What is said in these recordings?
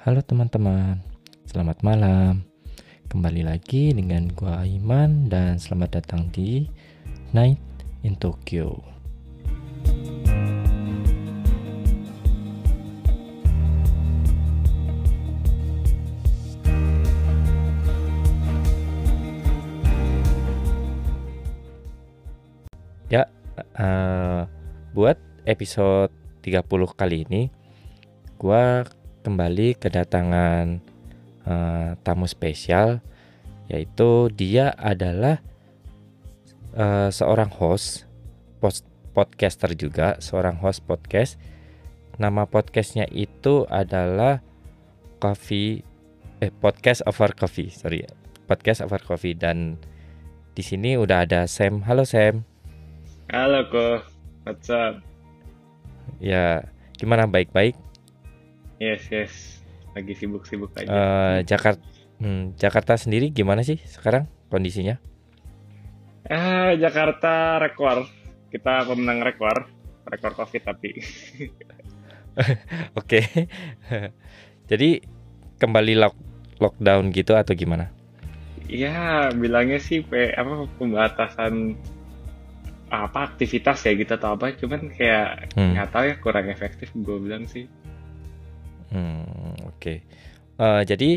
Halo teman-teman, selamat malam. Kembali lagi dengan gua Aiman dan selamat datang di Night in Tokyo. Ya, uh, buat episode 30 kali ini gua kembali kedatangan uh, tamu spesial yaitu dia adalah uh, seorang host post podcaster juga seorang host podcast. Nama podcastnya itu adalah coffee eh podcast over coffee sorry podcast over coffee. Dan di sini udah ada Sam. Halo Sam. Halo kok what's up ya gimana baik-baik Yes, yes. Lagi sibuk-sibuk aja. Uh, Jakarta, hmm, Jakarta sendiri gimana sih sekarang kondisinya? Ah, Jakarta rekor. Kita pemenang rekor, rekor COVID tapi. Oke. Jadi kembali lock lockdown gitu atau gimana? Iya, bilangnya sih apa pembatasan apa aktivitas ya gitu atau apa cuman kayak hmm. nggak hmm. tahu ya kurang efektif gue bilang sih Hmm, oke. Okay. Uh, eh, jadi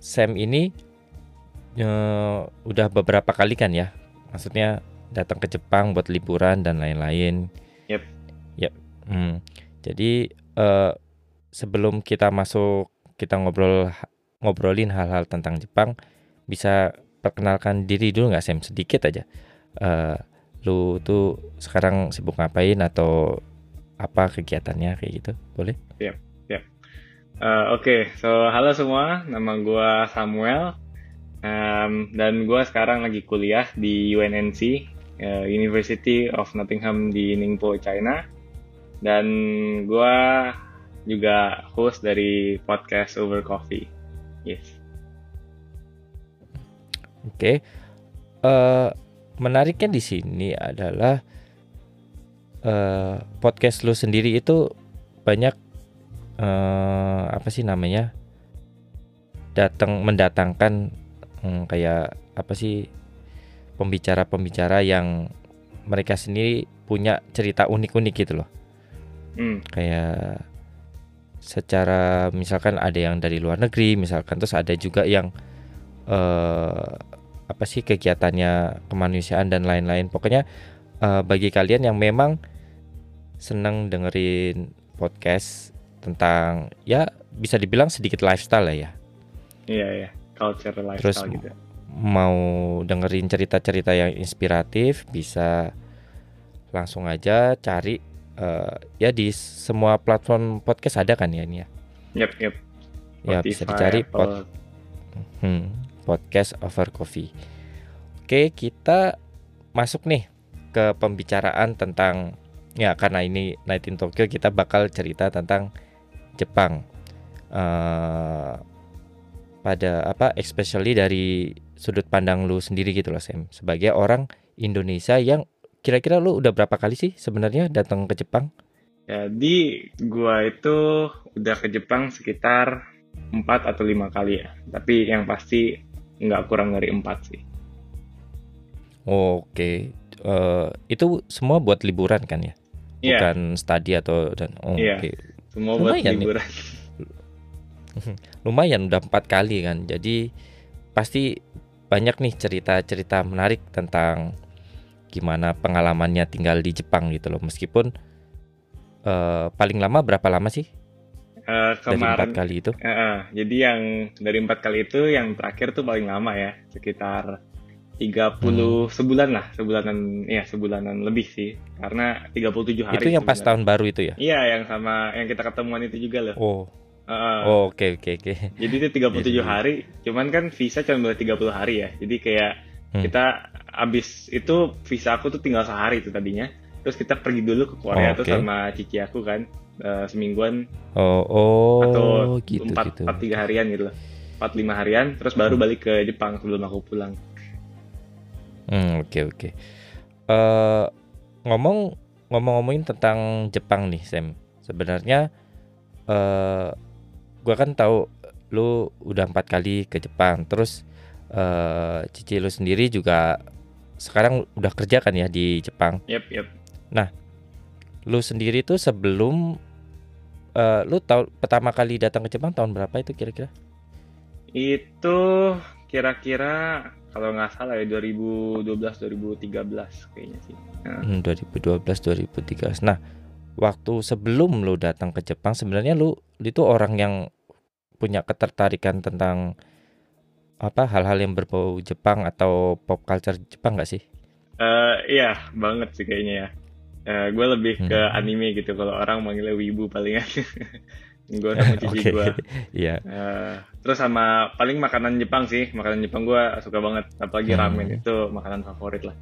Sam ini uh, udah beberapa kali kan ya, maksudnya datang ke Jepang buat liburan dan lain-lain. Yep. Yep. Hmm. Jadi uh, sebelum kita masuk kita ngobrol ngobrolin hal-hal tentang Jepang, bisa perkenalkan diri dulu nggak Sam sedikit aja. Uh, lu tuh sekarang sibuk ngapain atau apa kegiatannya kayak gitu boleh? Yep, yep. Uh, Oke, okay. so halo semua, nama gue Samuel um, dan gue sekarang lagi kuliah di UNNC uh, University of Nottingham di Ningpo, China dan gue juga host dari podcast Over Coffee. Yes. Oke, okay. uh, menariknya di sini adalah uh, podcast lu sendiri itu banyak uh, apa sih namanya datang mendatangkan hmm, kayak apa sih pembicara-pembicara yang mereka sendiri punya cerita unik-unik gitu loh hmm. kayak secara misalkan ada yang dari luar negeri misalkan terus ada juga yang uh, apa sih kegiatannya kemanusiaan dan lain-lain pokoknya uh, bagi kalian yang memang senang dengerin podcast tentang ya bisa dibilang sedikit lifestyle lah ya. Iya ya, culture lifestyle Terus gitu. mau dengerin cerita-cerita yang inspiratif bisa langsung aja cari uh, ya di semua platform podcast ada kan ya ini ya. Yep, yep. Ya bisa dicari pod, hmm, podcast over coffee. Oke, kita masuk nih ke pembicaraan tentang ya karena ini Night in Tokyo kita bakal cerita tentang Jepang uh, pada apa especially dari sudut pandang lu sendiri gitu loh Sam sebagai orang Indonesia yang kira-kira lu udah berapa kali sih sebenarnya datang ke Jepang? Jadi gua itu udah ke Jepang sekitar empat atau lima kali ya tapi yang pasti nggak kurang dari empat sih. Oke, uh, itu semua buat liburan kan ya? yeah. bukan studi atau dan oh, yeah. okay. semua lumayan buat liburan lumayan udah empat kali kan jadi pasti banyak nih cerita-cerita menarik tentang gimana pengalamannya tinggal di Jepang gitu loh meskipun uh, paling lama berapa lama sih uh, kemarin dari empat kali itu uh, uh, jadi yang dari empat kali itu yang terakhir tuh paling lama ya sekitar 30 hmm. sebulan lah, sebulanan ya sebulanan lebih sih. Karena 37 hari. Itu yang pas tahun baru itu ya? Iya, yang sama yang kita ketemuan itu juga loh. Oh. Uh, oh, oke oke oke. Jadi itu 37 jadi, hari, cuman kan visa cuma boleh 30 hari ya. Jadi kayak hmm. kita abis itu visa aku tuh tinggal sehari itu tadinya. Terus kita pergi dulu ke Korea oh, okay. tuh sama cici aku kan uh, semingguan. Oh, oh atau gitu, 4, gitu. 4 3 harian gitu loh. 4 5 harian terus baru hmm. balik ke Jepang sebelum aku pulang. Hmm, oke okay, oke. Okay. Uh, eh, ngomong ngomong-ngomongin tentang Jepang nih, Sam. sebenarnya eh gua kan tahu lu udah empat kali ke Jepang terus eh cici lu sendiri juga sekarang udah kerja kan ya di Jepang Yep, yep. Lu sendiri tuh sebelum eh lu tahu pertama kali datang ke Jepang tahun berapa itu kira-kira Itu kira-kira kalau nggak salah ya 2012 2013 kayaknya sih. Nah, Hmm, 2012 2013 nah waktu sebelum lu datang ke Jepang sebenarnya lu itu orang yang punya ketertarikan tentang apa hal-hal yang berbau Jepang atau pop culture Jepang nggak sih eh, iya banget sih kayaknya ya. Gue lebih ke Hmm. anime gitu kalau orang manggilnya wibu palingan. gue sama cici Oke, gue. iya. Eh, terus sama paling makanan Jepang sih, makanan Jepang gue suka banget. Apalagi Hmm. ramen itu makanan favorit lah.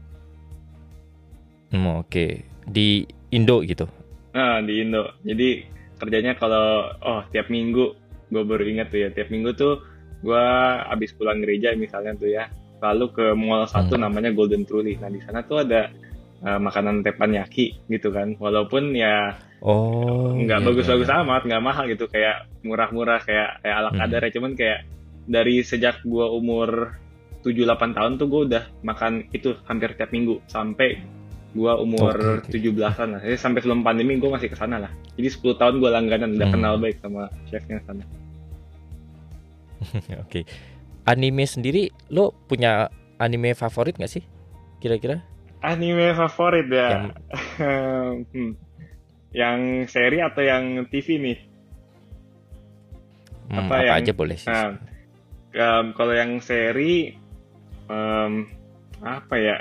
Hmm, Oke, di Indo gitu. Nah di Indo. Jadi kerjanya kalau oh tiap minggu gue baru ingat tuh ya tiap minggu tuh gue abis pulang gereja misalnya tuh ya lalu ke mall satu Hmm. namanya Golden Truly. Nah di sana tuh ada eh, makanan teppanyaki gitu kan. Walaupun ya Oh, nggak iya, bagus-bagus iya, iya. amat, nggak mahal gitu kayak murah-murah kayak kayak ala Hmm. kadar ya. Cuman kayak dari sejak gue umur 7-8 tahun tuh gue udah makan itu hampir tiap minggu sampai gue umur Oke, oke. 17-an lah. Jadi sampai sebelum pandemi gue masih ke sana lah. Jadi 10 tahun gue langganan udah Hmm. kenal baik sama chefnya sana. Oke. Anime sendiri lo punya anime favorit nggak sih? Kira-kira? Anime favorit ya? Yang Hmm. Yang seri atau yang TV nih? hmm, Apa apa yang- aja boleh sih. Nah, em, kalau yang seri em, apa ya?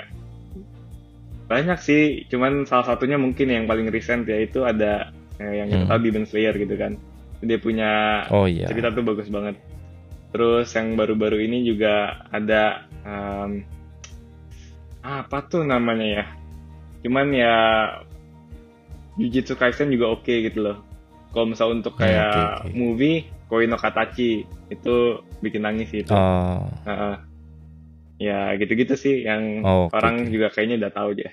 Banyak sih, cuman salah satunya mungkin yang paling recent yaitu ada eh, yang kita Hmm. tahu Demon Slayer gitu kan. Dia punya Oh iya. cerita tuh bagus banget. Terus yang baru-baru ini juga ada em, apa tuh namanya ya? Cuman ya Jujutsu Kaisen juga oke gitu loh. Kalau misal untuk Hmm, kayak oke, oke. movie Koi no Katachi itu bikin nangis itu. Oh, Heeh. ya gitu-gitu sih yang Oh, oke, orang juga kayaknya udah tahu aja.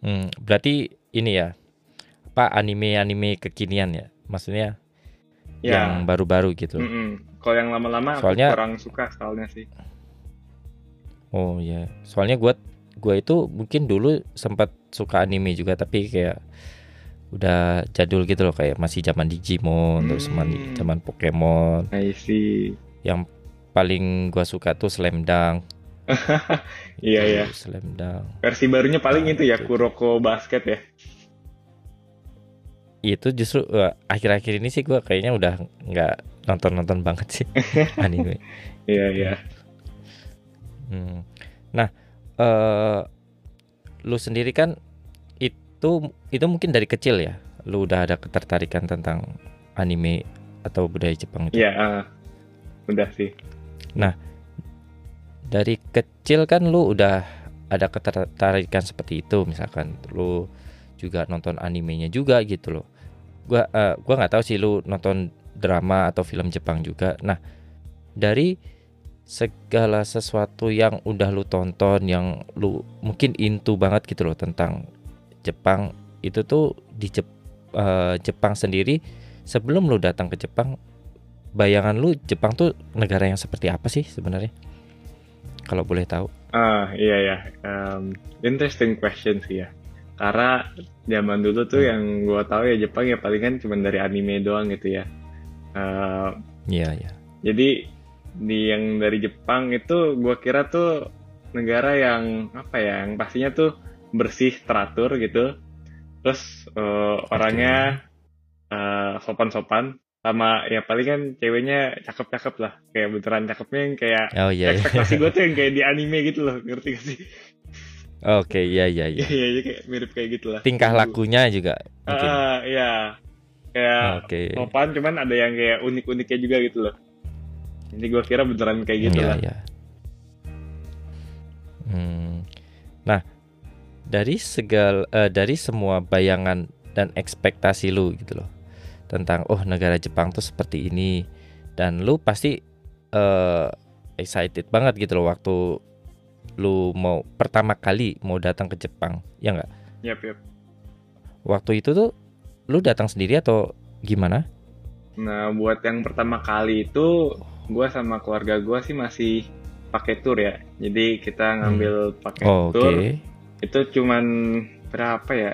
hmm, berarti ini ya. Apa anime-anime kekinian ya? Maksudnya Ya. yang baru-baru gitu. loh. mm-mm. Kalau yang lama-lama Soalnya- kurang suka stylenya sih. Oh iya. Soalnya gua gua itu mungkin dulu sempat suka anime juga tapi kayak udah jadul gitu loh kayak masih zaman Digimon terus Hmm. zaman zaman Pokemon. I see. Yang paling gua suka tuh Slam Dunk. Iya ya. Slam Dunk. Versi barunya paling Nah, itu ya itu. Kuroko Basket ya. Itu justru akhir-akhir ini sih gua kayaknya udah nggak nonton-nonton banget sih anime. Iya iya. Hmm. Nah, eh lu sendiri kan itu itu mungkin dari kecil ya, lu udah ada ketertarikan tentang anime atau budaya Jepang itu. Iya, ah. udah sih. Dari kecil kan lu udah ada ketertarikan seperti itu, misalkan lu juga nonton animenya juga gitu loh. Gua eh, gua nggak tahu sih lu nonton drama atau film Jepang juga. Nah, dari segala sesuatu yang udah lu tonton yang lu mungkin into banget gitu loh tentang Jepang itu tuh di Jep- eh, Jepang sendiri sebelum lu datang ke Jepang bayangan lu Jepang tuh negara yang seperti apa sih sebenarnya kalau boleh tahu Ah, iya ya. Um, interesting question sih ya. Karena zaman dulu tuh Hmm. yang gua tahu ya Jepang ya palingan cuma dari anime doang gitu ya. Eh, Iya ya jadi di yang dari Jepang itu gua kira tuh negara yang apa ya, yang pastinya tuh bersih, teratur gitu. Terus eh, orangnya eh, sopan-sopan sama ya paling kan ceweknya cakep-cakep lah. Kayak beneran cakepnya yang kayak oh iya iya. ekspektasi gue tuh yang kayak di anime gitu loh, ngerti gak sih? oke iya iya Iya, iya iya, kayak mirip kayak gitu lah. tingkah lakunya juga Ah, iya. Kayak oke sopan, cuman ada yang kayak unik-uniknya juga gitu loh. Jadi gue kira beneran kayak gitu Iya, lah. iya. Hmm. Nah, dari segal eh, dari semua bayangan dan ekspektasi lu gitu loh tentang oh negara Jepang tuh seperti ini dan lu pasti eh, excited banget gitu loh waktu lu mau pertama kali mau datang ke Jepang ya nggak Yap, yap. waktu itu tuh lu datang sendiri atau gimana? Nah, buat yang pertama kali itu gue sama keluarga gue sih masih pakai tour ya. Jadi kita ngambil pakai Oh, tour. Oke. Itu cuman berapa ya?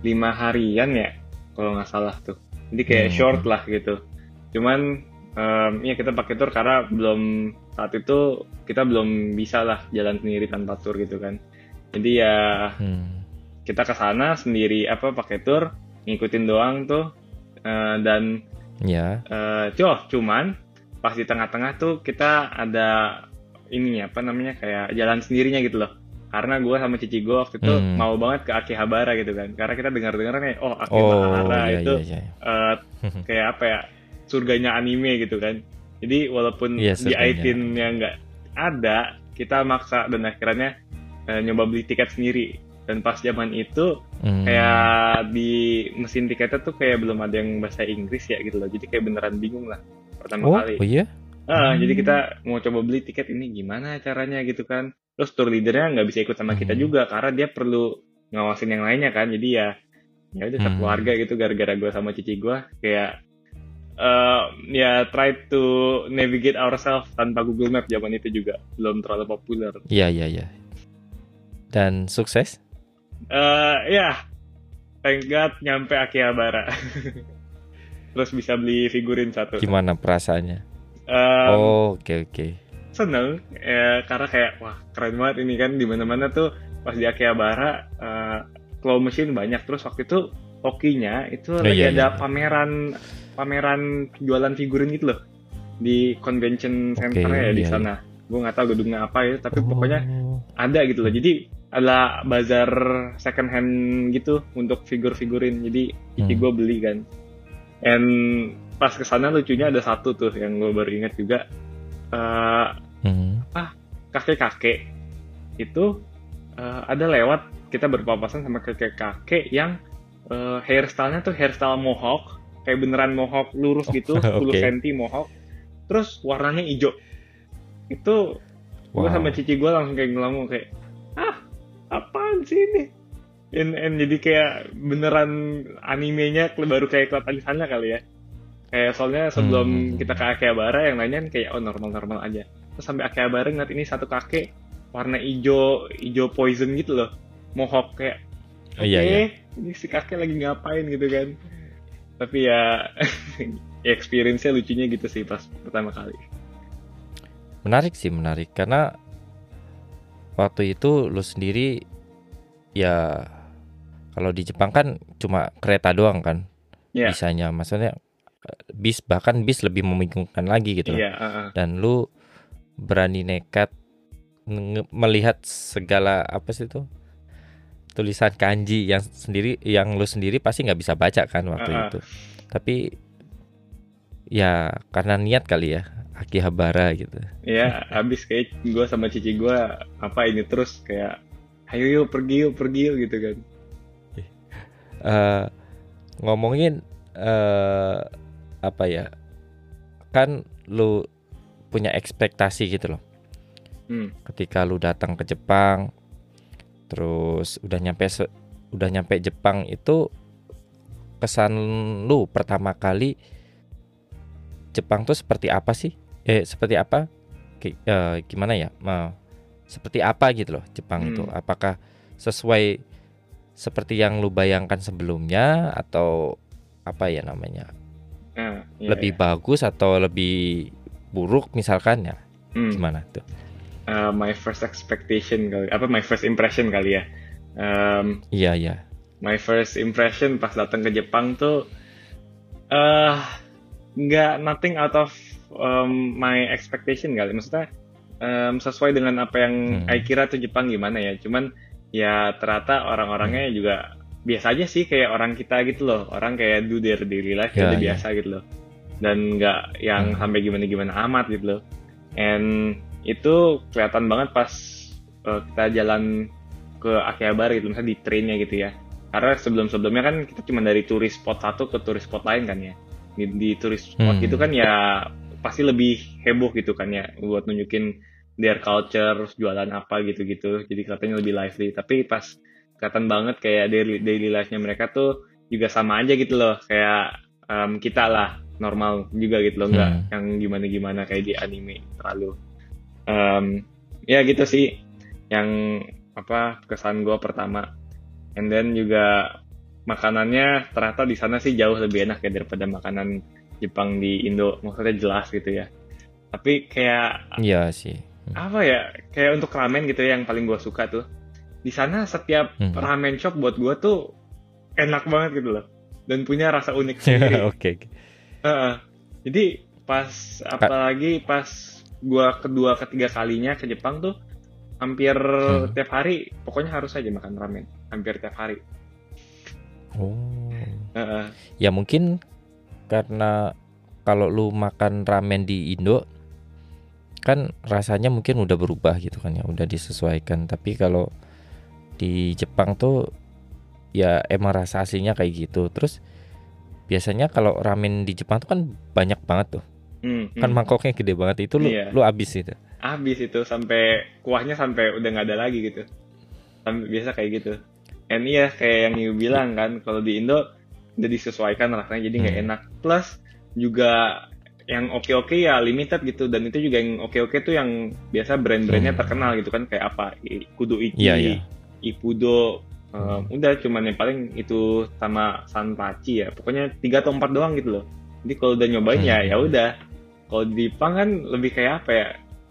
Lima harian ya, kalau nggak salah tuh. Jadi kayak Hmm. short lah gitu. Cuman em, ya kita pakai tour karena belum saat itu kita belum bisa lah jalan sendiri tanpa tour gitu kan. Jadi ya Hmm. kita ke sana sendiri apa pakai tour ngikutin doang tuh Eh, dan Ya. eh cuh, cuman pas di tengah-tengah tuh kita ada ini apa namanya kayak jalan sendirinya gitu loh karena gue sama cici gue waktu itu Hmm. mau banget ke Akihabara gitu kan karena kita dengar-dengar nih oh Oh, Akihabara iya itu iya iya. eh, kayak apa ya surganya anime gitu kan jadi walaupun Iya, di surganya. iTunes-nya nggak ada kita maksa dan akhirnya eh, nyoba beli tiket sendiri dan pas zaman itu Hmm. kayak di mesin tiketnya tuh kayak belum ada yang bahasa Inggris ya gitu loh jadi kayak beneran bingung lah pertama Oh, kali oh iya? Ah, Hmm. jadi kita mau coba beli tiket ini gimana caranya gitu kan terus tour leadernya nggak bisa ikut sama kita Hmm. juga karena dia perlu ngawasin yang lainnya kan jadi ya ya udah Hmm. sekeluarga gitu gara-gara gue sama cici gue kayak eh ya try to navigate ourselves tanpa Google Map zaman itu juga belum terlalu populer Iya iya iya. Dan sukses? eh ya thank God nyampe Akihabara terus bisa beli figurin satu Gimana perasaannya? Em, Oh, oke oke. seneng ya karena kayak wah keren banget ini kan di mana mana tuh pas di Akihabara eh, claw machine banyak terus waktu itu hokinya itu Oh, lagi iya, ada iya. pameran pameran jualan figurin gitu loh di convention center ya di iya, sana gue nggak tahu gedungnya apa ya tapi Oh. pokoknya ada gitu loh jadi ada bazar second hand gitu untuk figur-figurin jadi Hmm. gue beli kan and pas ke sana lucunya ada satu tuh yang gue baru ingat juga Eh, Hmm. kakek-kakek itu eh, ada lewat kita berpapasan sama kakek-kakek yang eh, hairstylenya tuh hairstyle mohawk kayak beneran mohawk lurus gitu 10 oke. cm mohawk terus warnanya hijau itu gue Wow. sama cici gue langsung kayak ngelamun kayak ah apaan sih ini and, and jadi kayak beneran animenya baru kayak kelihatan di sana kali ya. Kayak soalnya sebelum Hmm. kita ke Akihabara yang kan kayak oh normal-normal aja. Terus sampai Akihabara ngeliat ini satu kakek warna hijau hijau poison gitu loh. Mohawk kayak Oh, iya, "Oke, iya. ini si kakek lagi ngapain? gitu kan. Tapi ya experience-nya lucunya gitu sih pas pertama kali. Menarik sih, menarik. Karena waktu itu lu sendiri ya kalau di Jepang kan cuma kereta doang kan Iya. bisanya maksudnya eh, bis bahkan bis lebih membingungkan lagi gitu loh. iya uh-uh. dan lu berani nekat melihat segala apa sih itu tulisan kanji yang sendiri yang lu sendiri pasti nggak bisa baca kan waktu Uh-uh. itu tapi ya karena niat kali ya Akihabara gitu Iya, habis kayak gue sama cici gue apa ini terus kayak ayo yuk pergi yuk pergi yuk gitu kan. Eh, ngomongin eh apa ya kan lu punya ekspektasi gitu loh. Hmm. ketika lu datang ke Jepang terus udah nyampe udah nyampe Jepang itu kesan lu pertama kali Jepang tuh seperti apa sih? Eh seperti apa? Ki- eh, gimana ya? Ma- seperti apa gitu loh Jepang itu? Hmm. apakah sesuai seperti yang lu bayangkan sebelumnya atau apa ya namanya Nah, iya, lebih iya. bagus atau lebih buruk misalkan ya Hmm. gimana tuh Uh, my first expectation kali, apa my first impression kali ya. Um, iya iya my first impression pas datang ke Jepang tuh eh nggak nothing out of um, my expectation kali maksudnya em, sesuai dengan apa yang Hmm. I kira tuh Jepang gimana ya cuman ya ternyata orang-orangnya juga biasa aja sih kayak orang kita gitu loh orang kayak do their daily life udah ya. biasa gitu loh dan nggak yang Hmm. sampai gimana-gimana amat gitu loh and itu kelihatan banget pas eh, kita jalan ke Akihabara gitu misalnya di trainnya gitu ya karena sebelum-sebelumnya kan kita cuma dari turis spot satu ke turis spot lain kan ya di, di turis spot Hmm. gitu kan ya pasti lebih heboh gitu kan ya buat nunjukin their culture jualan apa gitu-gitu. Jadi kelihatannya lebih lively. Tapi pas kelihatan banget kayak daily, daily life-nya mereka tuh juga sama aja gitu loh. Kayak em, kita lah normal juga gitu loh. Nggak Hmm. yang gimana gimana kayak di anime terlalu. Em, ya gitu sih. Yang apa kesan gue pertama. And then juga makanannya ternyata di sana sih jauh lebih enak ya daripada makanan Jepang di Indo. Maksudnya jelas gitu ya. Tapi kayak Iya sih. Apa ya kayak untuk ramen gitu ya yang paling gue suka tuh di sana setiap Hmm. ramen shop buat gue tuh enak banget gitu loh dan punya rasa unik sendiri Oke. oke. Heeh. jadi pas apalagi pas gue kedua ketiga kalinya ke Jepang tuh hampir Hmm. tiap hari pokoknya harus aja makan ramen hampir tiap hari Oh. Heeh. Ya mungkin karena kalau lu makan ramen di Indo kan rasanya mungkin udah berubah gitu kan ya, udah disesuaikan. Tapi kalau di Jepang tuh ya emang rasa aslinya kayak gitu. Terus biasanya kalau ramen di Jepang tuh kan banyak banget tuh. Hmm, Kan hmm. mangkoknya gede banget itu lu Iya. lu habis itu. habis itu sampai kuahnya sampai udah nggak ada lagi gitu sampai biasa kayak gitu and iya kayak yang Yu bilang kan kalau di Indo udah disesuaikan rasanya jadi nggak Hmm. enak plus juga yang oke-oke ya limited gitu. Dan itu juga yang oke-oke tuh yang biasa brand-brandnya Hmm. terkenal gitu kan. Kayak apa? Kudo Iki, Iya, iya. Ipudo. Um, udah cuman yang paling itu sama Sanpachi ya. Pokoknya tiga atau empat doang gitu loh. Jadi kalau udah nyobain ya Hmm. ya udah. Kalau di Jepang kan lebih kayak apa ya?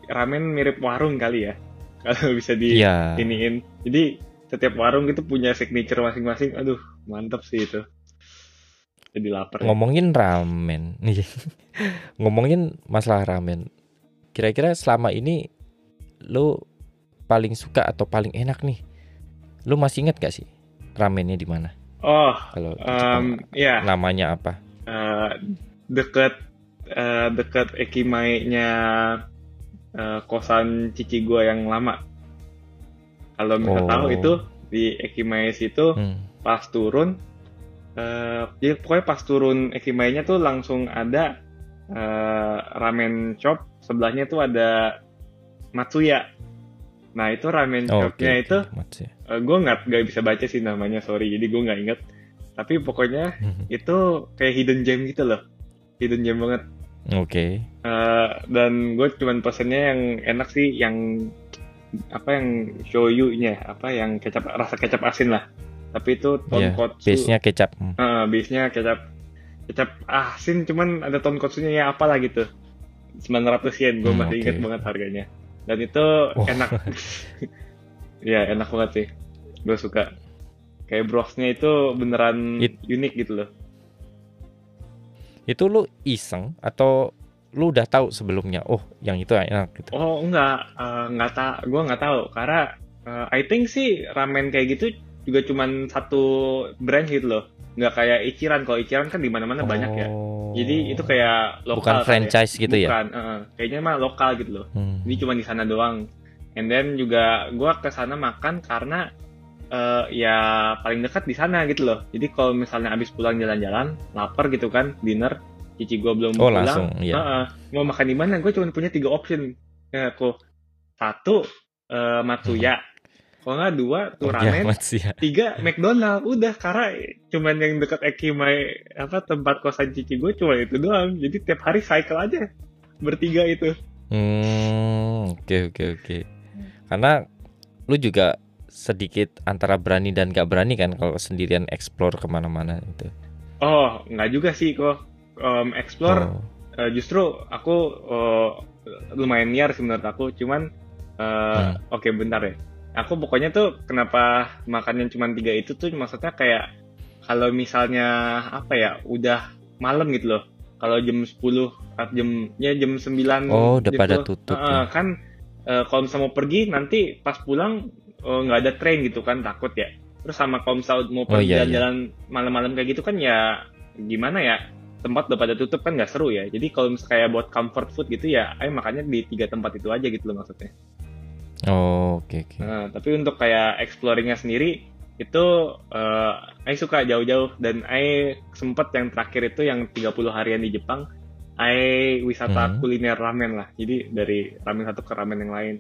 Ramen mirip warung kali ya. Kalau bisa di Iya. iniin. Jadi setiap warung itu punya signature masing-masing. Aduh mantap sih itu jadi lapar. Ngomongin ramen nih. Ngomongin masalah ramen. Kira-kira selama ini lu paling suka atau paling enak nih? Lu masih ingat gak sih ramennya di mana? oh Kalau um, ya namanya apa? eh, deket eh, deket Ekimae-nya eh, kosan cici gua yang lama. Kalau bisa Oh. tahu itu di Ekimae situ Hmm. pas turun, eh ya pokoknya pas turun Ekimae-nya tuh langsung ada eh, ramen shop sebelahnya tuh ada Matsuya. Nah itu ramen Oh, shopnya oke. itu Matsu ya. gue nggak nggak bisa baca sih namanya sorry jadi gue nggak inget. Tapi pokoknya Mhm. itu kayak hidden gem gitu loh hidden gem banget Oke. Eh, dan gue cuman pesennya yang enak sih yang apa yang shoyu-nya apa yang kecap rasa kecap asin lah tapi itu tonkotsu Base-nya kecap. Eh, base-nya kecap kecap asin cuman ada tonkotsunya ya apalah gitu 900 yen gue Hmm, masih oke. inget banget harganya dan itu Oh. enak ya enak banget sih gue suka kayak brosnya itu beneran It- unik gitu loh Itu lu iseng atau lu udah tahu sebelumnya? Oh, yang itu enak gitu. Oh enggak, eh, enggak tak, gue nggak tahu karena eh, I think sih ramen kayak gitu juga cuman satu brand gitu loh, nggak kayak Ichiran. Kalau Ichiran kan di mana-mana banyak ya. Oh. Jadi itu kayak lokal. bukan kan ya. franchise gitu ya? Bukan, eh, kayaknya mah lokal gitu loh. Hmm. Jadi cuma di sana doang. And then juga gue ke sana makan karena eh, ya paling dekat di sana gitu loh. Jadi kalau misalnya abis pulang jalan-jalan, lapar gitu kan, dinner, cici gue belum Oh, pulang, langsung, iya. Heeh. mau makan di mana? Gue cuma punya tiga option. Ya, aku satu eh, Matsuya, kalau nggak dua tuh Oh, ya, ramen, Matsu ya. tiga McDonald. Udah karena cuman yang dekat Ekimae apa tempat kosan cici gue cuma itu doang. Jadi tiap hari cycle aja bertiga itu. Hmm, oke oke oke. Karena lu juga sedikit antara berani dan gak berani kan kalau sendirian explore ke mana-mana itu. Oh, nggak juga sih kok. Em, explore Oh, Eh, justru aku eh, lumayan liar sih menurut aku cuman eh, Hmm. oke bentar ya aku pokoknya tuh kenapa makannya cuma tiga itu tuh maksudnya kayak kalau misalnya apa ya udah malam gitu loh kalau jam 10 atau jamnya jam 9 Oh, udah gitu. pada tutup Eh, ya. kan eh, kalau misalnya mau pergi nanti pas pulang eh, nggak ada train gitu kan takut ya terus sama kalau misalnya mau Oh, pergi iya, iya. jalan-jalan malam-malam kayak gitu kan ya gimana ya tempat udah pada tutup kan nggak seru ya jadi kalau misalnya kayak buat comfort food gitu ya ayo makannya di tiga tempat itu aja gitu loh maksudnya oh, oke oke. Nah, tapi untuk kayak exploringnya sendiri itu eh Ai suka jauh-jauh dan Ai sempet yang terakhir itu yang 30 harian di Jepang Ai wisata Hmm. kuliner ramen lah jadi dari ramen satu ke ramen yang lain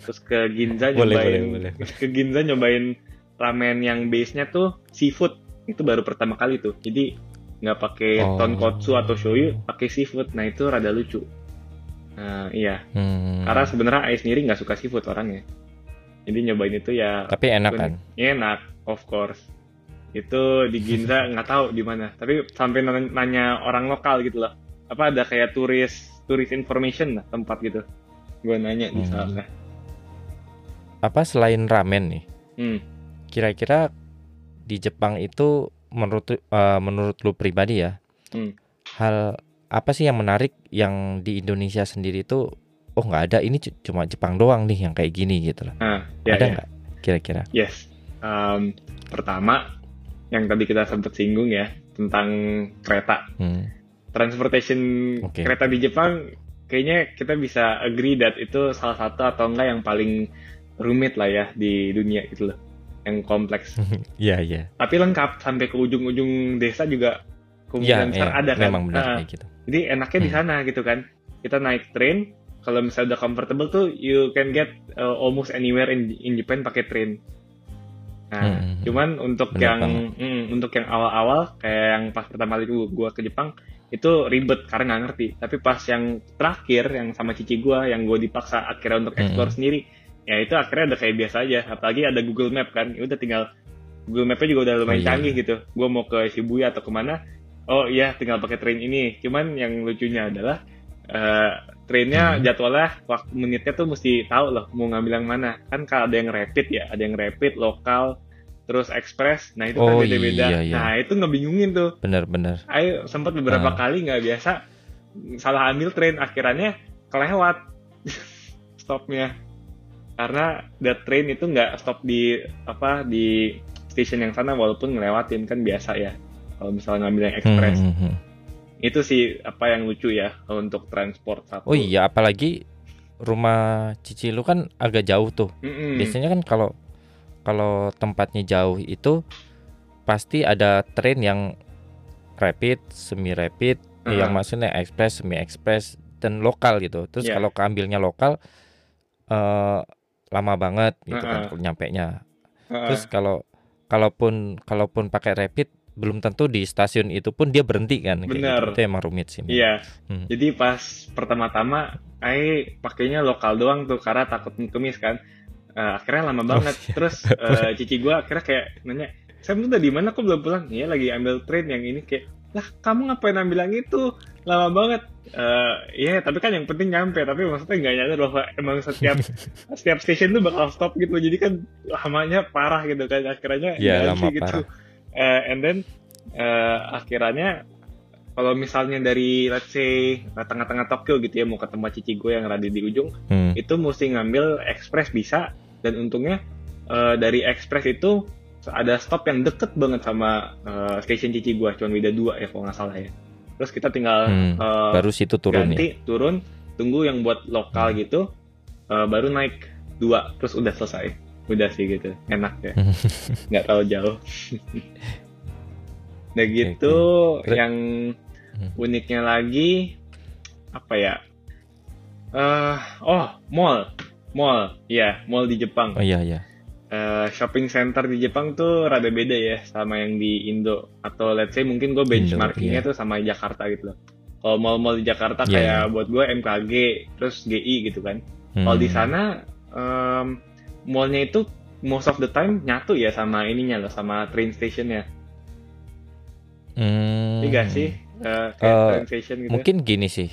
terus ke Ginza Boleh, nyobain boleh, boleh. ke Ginza nyobain ramen yang base nya tuh seafood itu baru pertama kali tuh jadi nggak pakai Oh. tonkotsu atau shoyu pakai seafood nah itu rada lucu nah iya Hmm. karena sebenarnya Ai sendiri nggak suka seafood orangnya jadi nyobain itu ya Tapi enak kan? enak of course itu di Ginza nggak tahu di mana tapi sampai nanya, orang lokal gitu loh apa ada kayak turis turis information lah tempat gitu gue nanya di Hmm. sana Apa selain ramen nih? hmm. Kira-kira di Jepang itu menurut eh, menurut lu pribadi ya, Hmm. hal apa sih yang menarik yang di Indonesia sendiri itu oh nggak ada ini cu- cuma Jepang doang nih yang kayak gini gitu loh. nah ya, ada ya. nggak kira-kira? yes Um, pertama yang tadi kita sempat singgung ya tentang kereta Hmm. transportation Oke. kereta di Jepang kayaknya kita bisa agree that itu salah satu atau enggak yang paling rumit lah ya di dunia gitu loh yang kompleks Iya iya. tapi lengkap sampai ke ujung-ujung desa juga Iya kemungkinan besar iya, ada kan memang benar Ah, kayak gitu. Jadi enaknya di Hmm. sana gitu kan kita naik train kalau misalnya udah comfortable tuh you can get uh, almost anywhere in, in Japan pakai train nah Hmm. cuman untuk yang mm, untuk yang awal-awal kayak yang pas pertama kali gua, ke Jepang itu ribet karena nggak ngerti tapi pas yang terakhir yang sama cici gua yang gua dipaksa akhirnya untuk Hmm. explore sendiri ya itu akhirnya udah kayak biasa aja apalagi ada Google Map kan ya udah tinggal Google Mapnya juga udah lumayan Oh, iya. canggih gitu gua mau ke Shibuya atau ke mana oh iya tinggal pakai train ini cuman yang lucunya adalah eh trainnya Hmm. jadwalnya waktu menitnya tuh mesti tahu loh mau ngambil yang mana kan kalau ada yang rapid ya ada yang rapid lokal terus express nah itu kan Oh, beda-beda iya, iya. nah itu ngebingungin tuh Benar-benar. Ayo sempat beberapa Ah. kali nggak biasa salah ambil train akhirnya kelewat stopnya karena that train itu nggak stop di apa di station yang sana walaupun ngelewatin kan biasa ya kalau misalnya ngambil yang Hmm, express hmm, hmm. itu sih apa yang lucu ya untuk transport satu Oh iya, apalagi rumah cici lu kan agak jauh tuh. Mm-mm. Biasanya kan kalau kalau tempatnya jauh itu pasti ada train yang rapid, semi rapid, Aha. yang maksudnya express, semi express dan lokal gitu. Terus Iya. kalau keambilnya lokal eh lama banget gitu kan Aha. kalau nyampenya. Heeh. Terus kalau kalaupun kalaupun pakai rapid belum tentu di stasiun itu pun dia berhenti kan kayak gitu. Bener. Itu emang rumit sih. Iya. Hmm. Jadi pas pertama-tama Ai pakainya lokal doang tuh karena takut ngemis kan. Eh, akhirnya lama banget. iya. Terus eh, cici gua akhirnya kayak nanya, "Sam tuh di mana kok belum pulang?" Iya lagi ambil train yang ini kayak, "Lah, kamu ngapain ambil yang itu? Lama banget." Eh, iya, tapi kan yang penting nyampe. Tapi maksudnya nggak nyadar bahwa emang setiap setiap station tuh bakal stop gitu. Jadi kan lamanya parah gitu kan. Akhirnya Iya, ganti lama gitu. parah. Eh, and then eh, akhirnya kalau misalnya dari let's say tengah-tengah Tokyo gitu ya mau ke tempat cici gue yang ada di ujung Hmm. itu mesti ngambil express bisa dan untungnya eh, dari express itu ada stop yang deket banget sama eh, station cici gue cuma beda dua ya kalau nggak salah ya terus kita tinggal Hmm, eh, Baru situ turun ya. ganti turun tunggu yang buat lokal Hmm. gitu eh, baru naik dua terus udah selesai udah sih gitu enak ya nggak terlalu jauh nah gitu Terus- yang Hmm. uniknya lagi apa ya eh oh mall mall ya mall di Jepang Oh iya iya. Eh, shopping center di Jepang tuh rada beda ya sama yang di Indo atau let's say mungkin gue benchmarkingnya iya. tuh sama Jakarta gitu loh kalau mall-mall di Jakarta Iya, kayak iya. buat gue MKG terus GI gitu kan Hmm. kalau di sana em, mallnya itu most of the time nyatu ya sama ininya loh sama train stationnya Hmm. Iya sih Eh, kayak Eh, train station gitu Mungkin gini sih.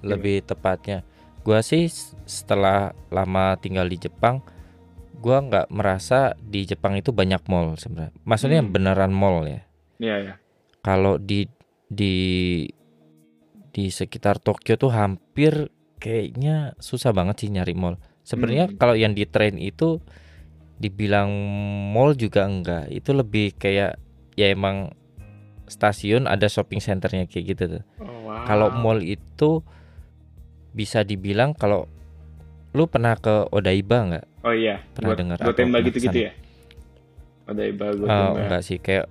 Lebih tepatnya. Gua sih setelah lama tinggal di Jepang, gua nggak merasa di Jepang itu banyak mall sebenarnya. Maksudnya Hmm. beneran mall ya. Iya ya Kalau di di di sekitar Tokyo tuh hampir kayaknya susah banget sih nyari mall. Sebenarnya Hmm. kalau yang di train itu dibilang mall juga enggak. Itu lebih kayak ya emang stasiun ada shopping centernya kayak gitu tuh. oh, wow. Kalau mall itu bisa dibilang kalau lu pernah ke Odaiba nggak? oh iya pernah dengar atau tembak pernah gitu gitu ke sana? ya ada iba buat Eh, tembak enggak sih kayak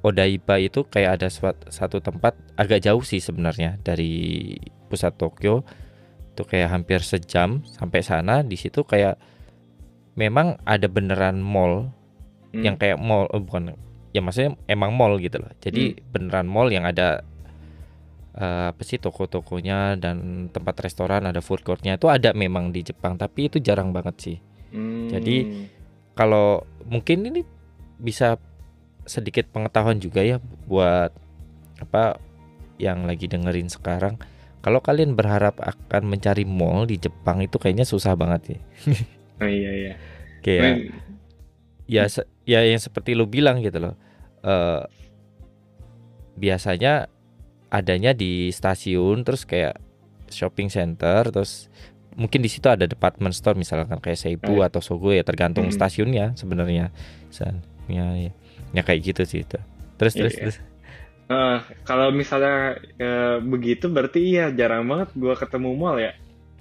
Odaiba itu kayak ada suat- satu tempat agak jauh sih sebenarnya dari pusat Tokyo itu kayak hampir sejam sampai sana di situ kayak memang ada beneran mall Hmm. yang kayak mall oh, bukan ya maksudnya emang mall gitu loh. Jadi beneran mall yang ada eh, apa sih toko-tokonya dan tempat restoran ada food courtnya itu ada memang di Jepang tapi itu jarang banget sih. Hmm. Jadi kalau mungkin ini bisa sedikit pengetahuan juga ya buat apa yang lagi dengerin sekarang. Kalau kalian berharap akan mencari mall di Jepang itu kayaknya susah banget ya. Oh, iya iya. Kayak Men, ya se- ya yang seperti lu bilang gitu loh. Eh biasanya adanya di stasiun terus kayak shopping center terus mungkin di situ ada department store misalkan kayak Seibu atau Sogo ya tergantung Mm. stasiunnya sebenarnya. Ya, ya, ya kayak gitu sih itu. Terus Iya, terus iya. terus. Eh, kalau misalnya eh, begitu berarti iya jarang banget gua ketemu mall ya.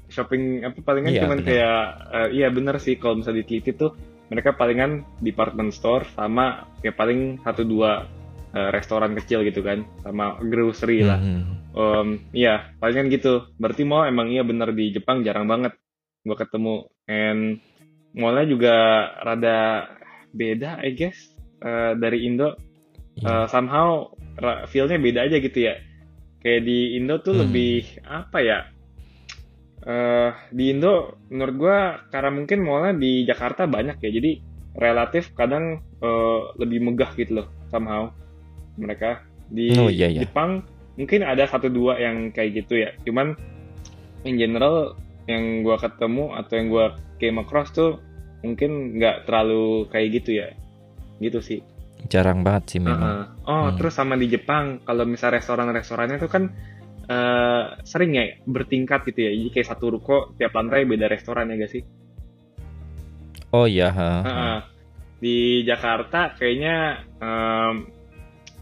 Shopping apa palingan Iya, cuman kayak eh, iya bener sih kalau misalnya diteliti tuh mereka palingan department store sama ya paling satu dua eh, restoran kecil gitu kan sama grocery lah. Hmm. Em, iya, palingan gitu. Berarti mall emang iya bener di Jepang jarang banget gua ketemu. And mallnya juga rada beda, I guess, eh, dari Indo. Eh, somehow feel-nya beda aja gitu ya. Kayak di Indo tuh Hmm. lebih apa ya? Eh, di Indo menurut gua karena mungkin mallnya di Jakarta banyak ya, jadi relatif kadang eh, lebih megah gitu loh somehow mereka di Oh, iya, iya. Jepang mungkin ada satu dua yang kayak gitu ya cuman in general yang gua ketemu atau yang gua came across tuh mungkin nggak terlalu kayak gitu ya gitu sih Jarang banget sih memang. Heeh. oh Hmm. terus sama di Jepang kalau misal restoran-restorannya tuh kan eh, sering ya bertingkat gitu ya jadi kayak satu ruko tiap lantai beda restoran ya gak sih Oh iya, ha. Heeh. di Jakarta kayaknya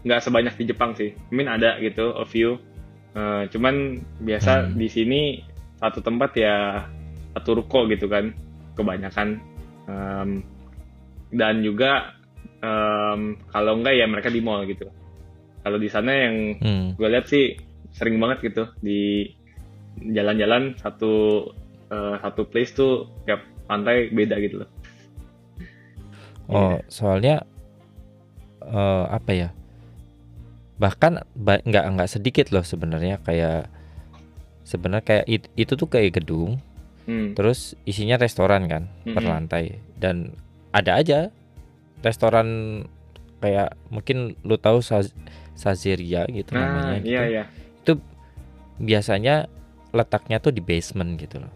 nggak sebanyak di Jepang sih. Mungkin ada gitu, a few. Eh, cuman biasa Hmm. di sini satu tempat ya satu ruko gitu kan, kebanyakan. Em, dan juga em, kalau enggak ya mereka di mall gitu. Kalau di sana yang Hmm. gue lihat sih sering banget gitu di jalan-jalan satu eh, satu place tuh tiap lantai beda gitu loh. Oh, soalnya eh apa ya? Bahkan ba- nggak nggak sedikit loh sebenarnya kayak sebenarnya kayak it- itu tuh kayak gedung, Hmm. terus isinya restoran kan per Mm-mm. lantai dan ada aja restoran kayak mungkin lu tahu Saz- Sazeria gitu Nah, namanya gitu. iya iya. Biasanya letaknya tuh di basement gitu loh.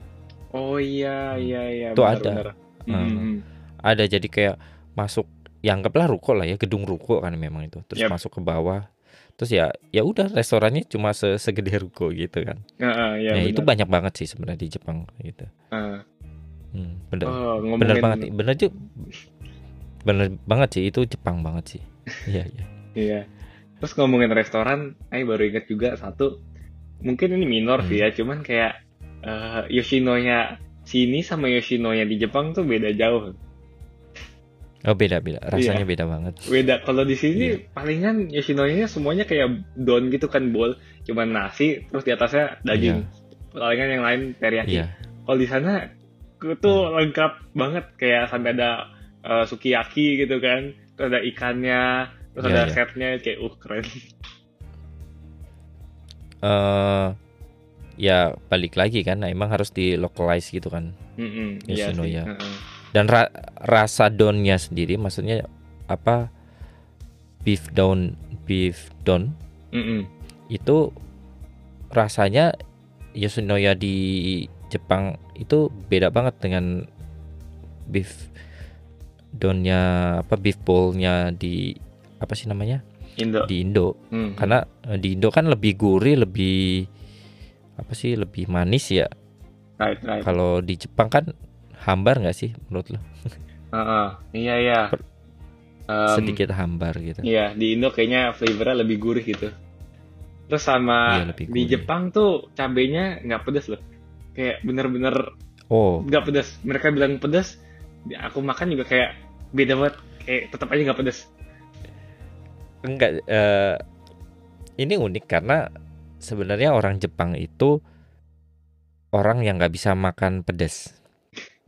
Oh iya iya iya. Itu benar, ada. benar. Hmm. Hmm. ada jadi kayak masuk ya anggaplah ruko lah ya gedung ruko kan memang itu terus Yap. masuk ke bawah terus ya ya udah restorannya cuma se- segede ruko gitu kan Heeh, iya, ya itu benar. banyak banget sih sebenarnya di Jepang gitu Ah. Hmm, bener Oh, bener banget bener juga bener banget sih itu Jepang banget sih iya iya Iya. Terus ngomongin restoran, Ayo baru ingat juga satu. Mungkin ini minor Hmm. sih ya, cuman kayak eh, Yoshinoya sini sama Yoshinoya di Jepang tuh beda jauh. oh beda beda Iya. rasanya beda banget Beda kalau di sini Iya. palingan Yoshinoya semuanya kayak don gitu kan bol, cuman nasi terus di atasnya daging. Palingan yang lain teriyaki. iya Kalau di sana itu tuh lengkap banget kayak sampai ada eh, sukiyaki gitu kan, terus ada ikannya, terus Iya, ada iya. setnya kayak uh keren. eh ya balik lagi kan nah, emang harus di localize gitu kan iya sih. Yoshinoya. Heeh. dan ra- rasa donnya sendiri maksudnya apa beef down beef down Mm-mm. itu rasanya Yoshinoya di Jepang itu beda banget dengan beef donnya apa beef bowlnya di apa sih namanya Indo. di Indo Hmm. karena eh, di Indo kan lebih gurih lebih apa sih lebih manis ya right, right. kalau di Jepang kan hambar nggak sih menurut lo Heeh. Iya iya. Em, sedikit hambar gitu Iya di Indo kayaknya flavornya lebih gurih gitu. Terus sama Iya, di. Jepang tuh cabenya nggak pedas loh. Kayak bener-bener oh nggak pedas. Mereka bilang pedas, aku makan juga kayak beda banget. Kayak tetap aja nggak pedas. enggak eh, ini unik karena sebenarnya orang Jepang itu orang yang nggak bisa makan pedas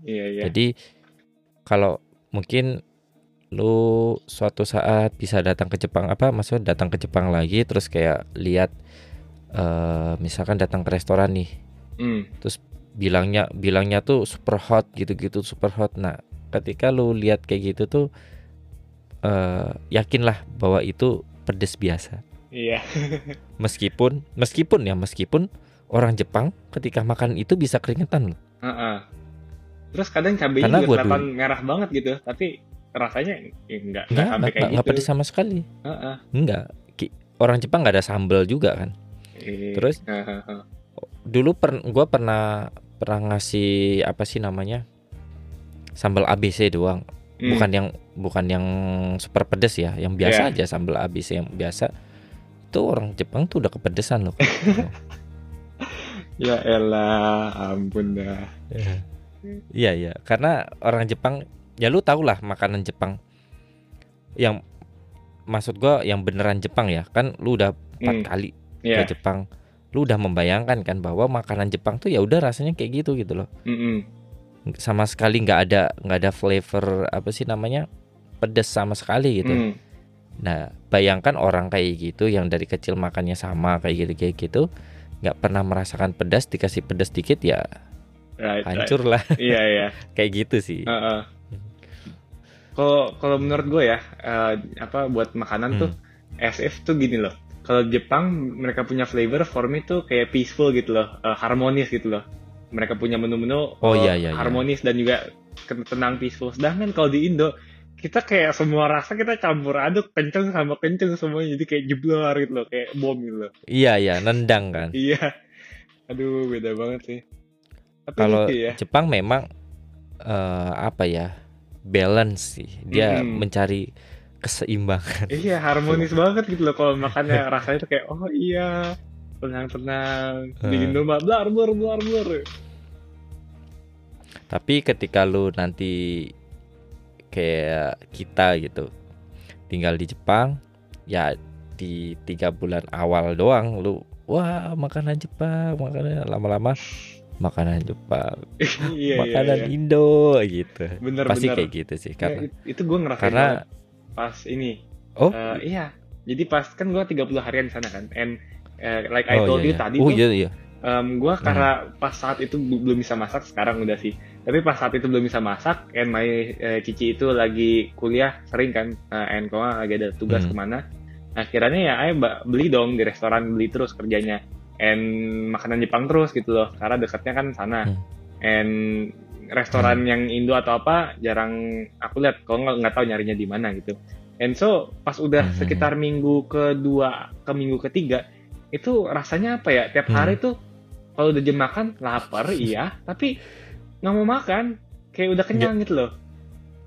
Iya iya. jadi kalau mungkin lu suatu saat bisa datang ke Jepang apa maksudnya datang ke Jepang lagi terus kayak lihat eh misalkan datang ke restoran nih Hmm. Bilangnya bilangnya tuh super hot gitu-gitu super hot nah ketika lu lihat kayak gitu tuh eh yakinlah bahwa itu pedes biasa Iya. meskipun meskipun ya meskipun orang Jepang ketika makan itu bisa keringetan loh Heeh. Terus kadang cabenya Karena juga gua kelihatan merah banget gitu, tapi rasanya ya, nggak nggak nggak sampai nggak kayak nggak gitu. pedes sama sekali Heeh. nggak Ki- orang Jepang nggak ada sambal juga kan Iya. Terus? Heeh. dulu per gua pernah pernah ngasih apa sih namanya sambal ABC doang Hmm. bukan yang bukan yang super pedes ya yang biasa Iya. aja sambal ABC yang biasa itu orang Jepang tuh udah kepedesan loh Ya elah, ampun dah. iya iya karena orang Jepang ya lu tau lah makanan Jepang yang maksud gua yang beneran Jepang ya kan lu udah empat Hmm. kali Iya. ke Jepang lu udah membayangkan kan bahwa makanan Jepang tuh ya udah rasanya kayak gitu gitu loh Mm-mm. sama sekali nggak ada nggak ada flavor apa sih namanya pedes sama sekali gitu Mm. nah bayangkan orang kayak gitu yang dari kecil makannya sama kayak gitu kayak gitu nggak pernah merasakan pedas dikasih pedas dikit ya Right, right. hancur lah Iya iya. kayak gitu sih Heeh. Kalau kalau menurut gue ya, eh, apa buat makanan Hmm. tuh SF tuh gini loh. Kalau Jepang mereka punya flavor for me tuh kayak peaceful gitu loh, eh, harmonis gitu loh. Mereka punya menu-menu Oh, eh, iya, iya, iya. harmonis dan juga tenang peaceful. Sedangkan kalau di Indo kita kayak semua rasa kita campur aduk kenceng sama kenceng semuanya jadi kayak jeblar gitu loh, kayak bom gitu loh. iya iya nendang kan Iya. Aduh, beda banget sih. Tapi kalau lucu ya. Jepang memang eh, apa ya balance sih dia Mm-mm. mencari keseimbangan Iya harmonis banget gitu loh kalau makannya rasanya tuh kayak oh iya tenang-tenang Eh. Indo mah blar blar blar blar. Tapi ketika lu nanti kayak kita gitu tinggal di Jepang, ya di tiga bulan awal doang lu wah makanan Jepang, makanan lama-lama makanan Jepang, iya iya. makanan iya. Indo gitu. Bener Pasti bener. kayak gitu sih Ya, karena it- itu gue ngerasain karena banget pas ini. Oh. Eh, iya. Jadi pas kan gue 30 harian di sana kan. And eh, like I oh told iya, you iya. tadi oh tuh iya iya. em, gue karena pas saat itu belum bisa masak sekarang udah sih. Tapi pas saat itu belum bisa masak, and my eh, cici itu lagi kuliah sering kan, eh, and kalau lagi ada tugas Hmm. ke mana. Akhirnya ya, ba- beli dong di restoran beli terus kerjanya, and makanan Jepang terus gitu loh, karena dekatnya kan sana. Hmm. And restoran yang Indo atau apa jarang aku lihat, kalau nggak nggak tahu nyarinya di mana gitu. And so pas udah Hmm. sekitar minggu kedua ke minggu ketiga itu rasanya apa ya? Tiap Hmm. hari tuh kalau udah jam makan lapar iya, tapi nggak mau makan, kayak udah kenyang gitu loh.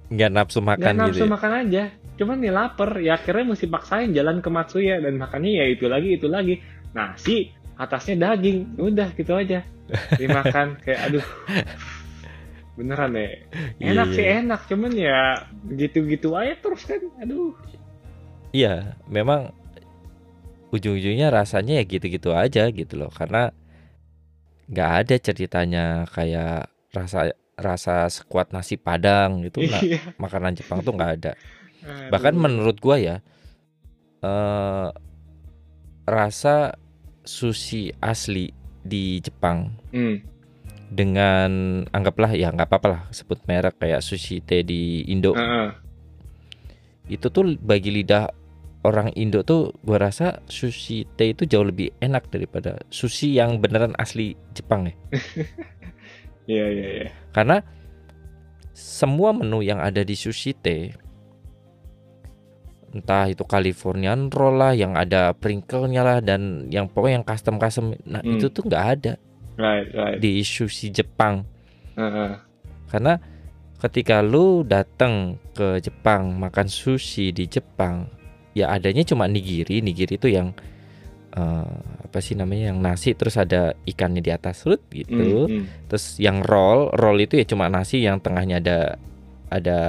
Nggak nafsu Nggak makan nafsu gitu. Ya. makan aja. Cuman nih lapar, ya akhirnya mesti paksain jalan ke Matsuya dan makannya ya itu lagi itu lagi. Nasi atasnya daging, udah gitu aja. Dimakan kayak aduh. Beneran deh. Iya, Enak iya. sih enak, cuman ya gitu-gitu aja terus kan. Aduh. Iya, memang ujung-ujungnya rasanya ya gitu-gitu aja gitu loh. Karena nggak ada ceritanya kayak rasa rasa sekuat nasi padang gitu nggak. Iya. Makanan Jepang tuh nggak ada. Bahkan menurut gua ya eh rasa sushi asli di Jepang Hmm. Dengan anggaplah ya nggak apa-apa lah sebut merek kayak sushi teh di Indo Heeh. itu tuh bagi lidah orang Indo tuh gua rasa sushi teh itu jauh lebih enak daripada sushi yang beneran asli Jepang ya Iya iya iya. karena semua menu yang ada di sushi teh entah itu Californian roll lah yang ada prinkle-nya lah dan yang pokoknya yang custom custom nah Hmm. itu tuh nggak ada Right right. di sushi Jepang Heeh. karena ketika lu datang ke Jepang makan sushi di Jepang ya adanya cuma nigiri nigiri itu yang eh, apa sih namanya yang nasi terus ada ikannya di atas rut gitu Hmm, hmm. terus yang roll roll itu ya cuma nasi yang tengahnya ada ada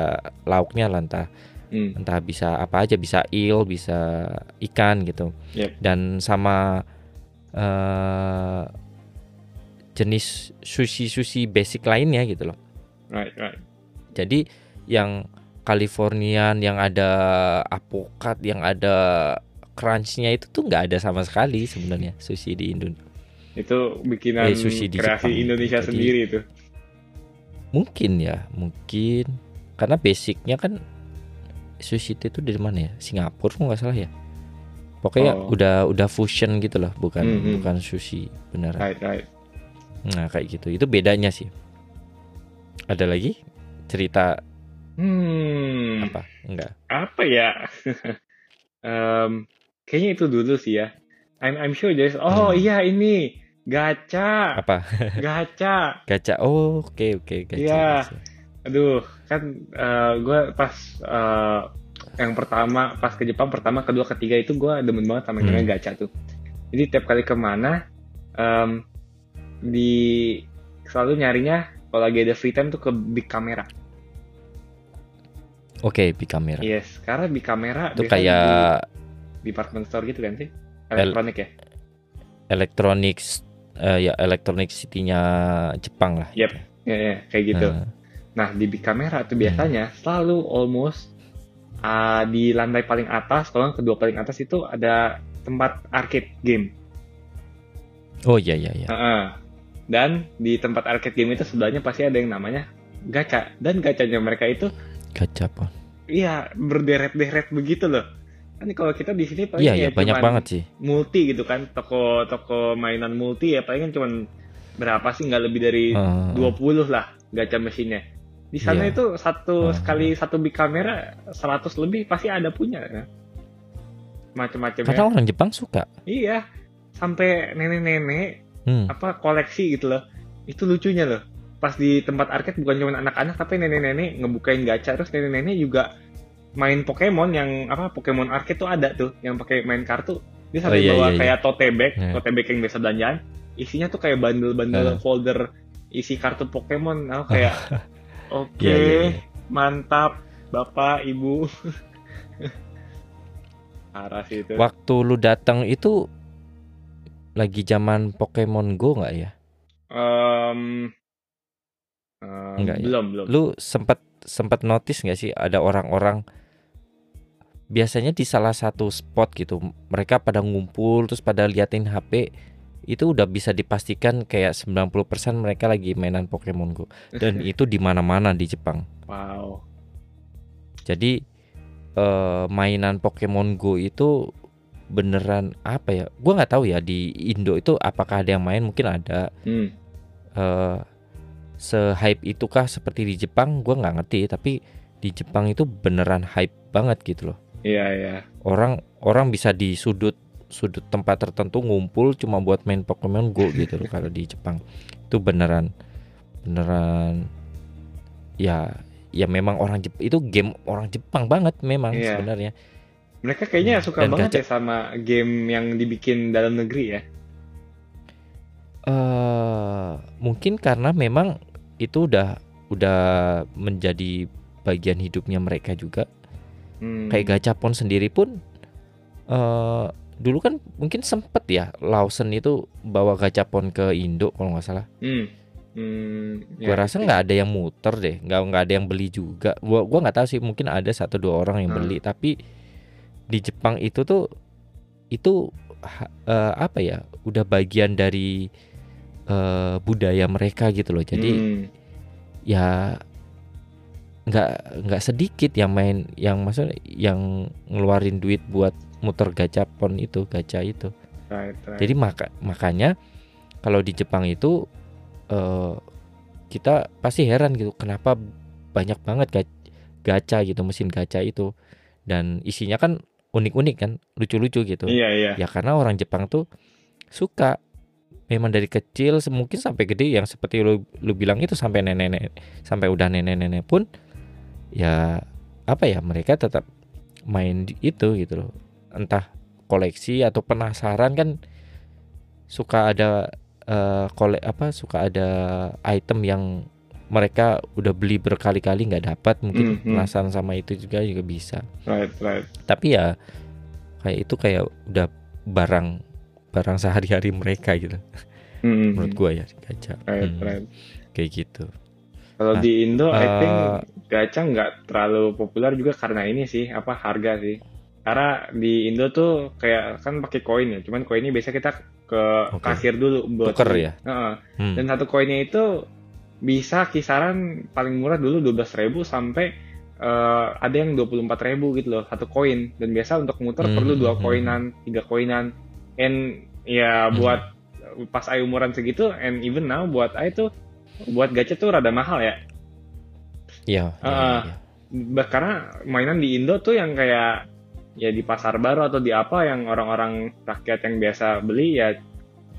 lauknya lah entah Hmm. entah bisa apa aja bisa il bisa ikan gitu Yep. dan sama eh jenis sushi sushi basic lainnya gitu loh Right right. jadi yang Californian yang ada apokat yang ada crunchnya itu tuh nggak ada sama sekali sebenarnya sushi di Indonesia Itu bikinan Eh, sushi di kreasi Jepang. Indonesia Jadi- sendiri itu. mungkin ya mungkin karena basicnya kan sushi itu dari mana ya Singapura nggak salah ya pokoknya Oh. udah udah fusion gitu loh bukan Hmm, hmm. bukan sushi beneran Right, right. Nah kayak gitu itu bedanya sih ada lagi cerita Hmm, apa enggak apa ya? Em, kayaknya itu dulu sih ya. I'm I'm sure there's. Oh Hmm. iya ini gacha, apa gacha. gacha oh oke oke gacha, Iya. Aduh, kan gue pas eh, yang pertama pas ke Jepang pertama, kedua, ketiga itu gue demen banget sama Hmm. gacha tuh. Jadi tiap kali ke mana em, di selalu nyarinya kalau lagi ada free time tuh ke big camera. oke big camera Yes, karena big camera itu kayak di department store gitu kan sih, elektronik ya. electronics eh, ya electronic city-nya Jepang lah Yep. Ya, ya, kayak gitu. Nah, Nah, di big camera tuh Hmm. biasanya selalu almost uh, di lantai paling atas, kalau yang kedua paling atas itu ada tempat arcade game. oh iya iya iya Heeh. Dan di tempat arcade game itu sebelahnya pasti ada yang namanya gacha. Dan gacanya mereka itu gacha pon iya berderet-deret begitu loh. Kan kalau kita di sini paling ya iya banyak banget sih multi gitu kan, toko-toko mainan multi ya paling kan cuman berapa sih nggak lebih dari Eh, 20 lah gacha mesinnya. Di sana Iya. itu satu Ah. sekali satu big kamera 100 lebih pasti ada punya. kan. Macam-macamnya. karena orang Jepang suka Iya. Sampai nenek-nenek hmm. apa koleksi gitu loh. Itu lucunya loh. Pas di tempat arcade bukan cuma anak-anak tapi nenek-nenek ngebukain gacha terus nenek-nenek juga main Pokemon yang apa Pokemon arcade tuh ada tuh yang pakai main kartu. Dia sampai Oh, iya, bawa iya, iya. kayak tote bag, Iya. tote bag yang biasa belanjaan. Isinya tuh kayak bundle-bundle Eh. folder isi kartu Pokemon. Aku kayak oke, Iya, iya, iya. mantap Bapak, Ibu. Sih itu. waktu lu datang itu lagi zaman Pokemon Go nggak ya Em, em, Enggak ya? belum, belum. lu sempat sempat notice nggak sih ada orang-orang biasanya di salah satu spot gitu mereka pada ngumpul terus pada liatin HP itu udah bisa dipastikan kayak 90% mereka lagi mainan Pokemon Go dan itu di mana-mana di Jepang Wow. jadi eh, mainan Pokemon Go itu beneran apa ya? Gua nggak tahu ya di Indo itu apakah ada yang main? Mungkin ada. Hmm. eh se-hype itukah seperti di Jepang? Gua nggak ngerti tapi di Jepang itu beneran hype banget gitu loh. Iya, iya. orang orang bisa di sudut sudut tempat tertentu ngumpul cuma buat main Pokemon Go gitu loh kalau di Jepang. Itu beneran beneran ya ya memang orang Jepang itu game orang Jepang banget memang Iya. sebenarnya Mereka kayaknya suka Dan banget gacha. ya sama game yang dibikin dalam negeri ya. eh mungkin karena memang itu udah udah menjadi bagian hidupnya mereka juga Hmm. kayak gacapon sendiri pun eh dulu kan mungkin sempet ya Lawson itu bawa gacapon ke Indo kalau nggak salah Hmm. Hmm. gua ya, rasa nggak ada yang muter deh nggak nggak ada yang beli juga gua gua nggak tahu sih mungkin ada satu dua orang yang Hmm. beli tapi di Jepang itu tuh itu ha- eh, apa ya udah bagian dari eh, budaya mereka gitu loh jadi Hmm. ya nggak nggak sedikit yang main yang maksudnya yang ngeluarin duit buat muter gacapon itu gacha itu Right, right. jadi maka makanya kalau di Jepang itu eh, kita pasti heran gitu kenapa banyak banget ga- gacha gitu mesin gacha itu dan isinya kan unik-unik kan lucu-lucu gitu. Iya, iya. ya karena orang Jepang tuh suka. Memang dari kecil mungkin sampai gede yang seperti lu lu bilang itu sampai nenek-nenek sampai udah nenek-nenek pun ya apa ya mereka tetap main itu gitu loh. Entah koleksi atau penasaran kan suka ada eh, kole apa suka ada item yang mereka udah beli berkali-kali nggak dapat mungkin Hmm, hmm. penasaran sama itu juga juga bisa Right, right. tapi ya kayak itu kayak udah barang barang sehari-hari mereka gitu Hmm. menurut gua ya gacha Right, Hmm, right. kayak gitu Kalau Nah, di Indo, I think eh, gacha nggak terlalu populer juga karena ini sih, apa harga sih. Karena di Indo tuh kayak kan pakai koin ya, cuman koinnya biasa kita ke Oke. kasir dulu buat Tuker ya? Heeh. hmm. Dan satu koinnya itu bisa kisaran paling murah dulu 12.000 sampai eh, ada yang 24.000 gitu loh satu koin. Dan biasa untuk muter Hmm, perlu dua hmm, koinan, tiga koinan. And ya Hmm. buat pas Ayu umuran segitu, and even now buat Ayu tuh buat gacha tuh rada mahal ya. Iya, iya, Ah. iya. Bah, karena mainan di Indo tuh yang kayak ya di pasar baru atau di apa yang orang-orang rakyat yang biasa beli ya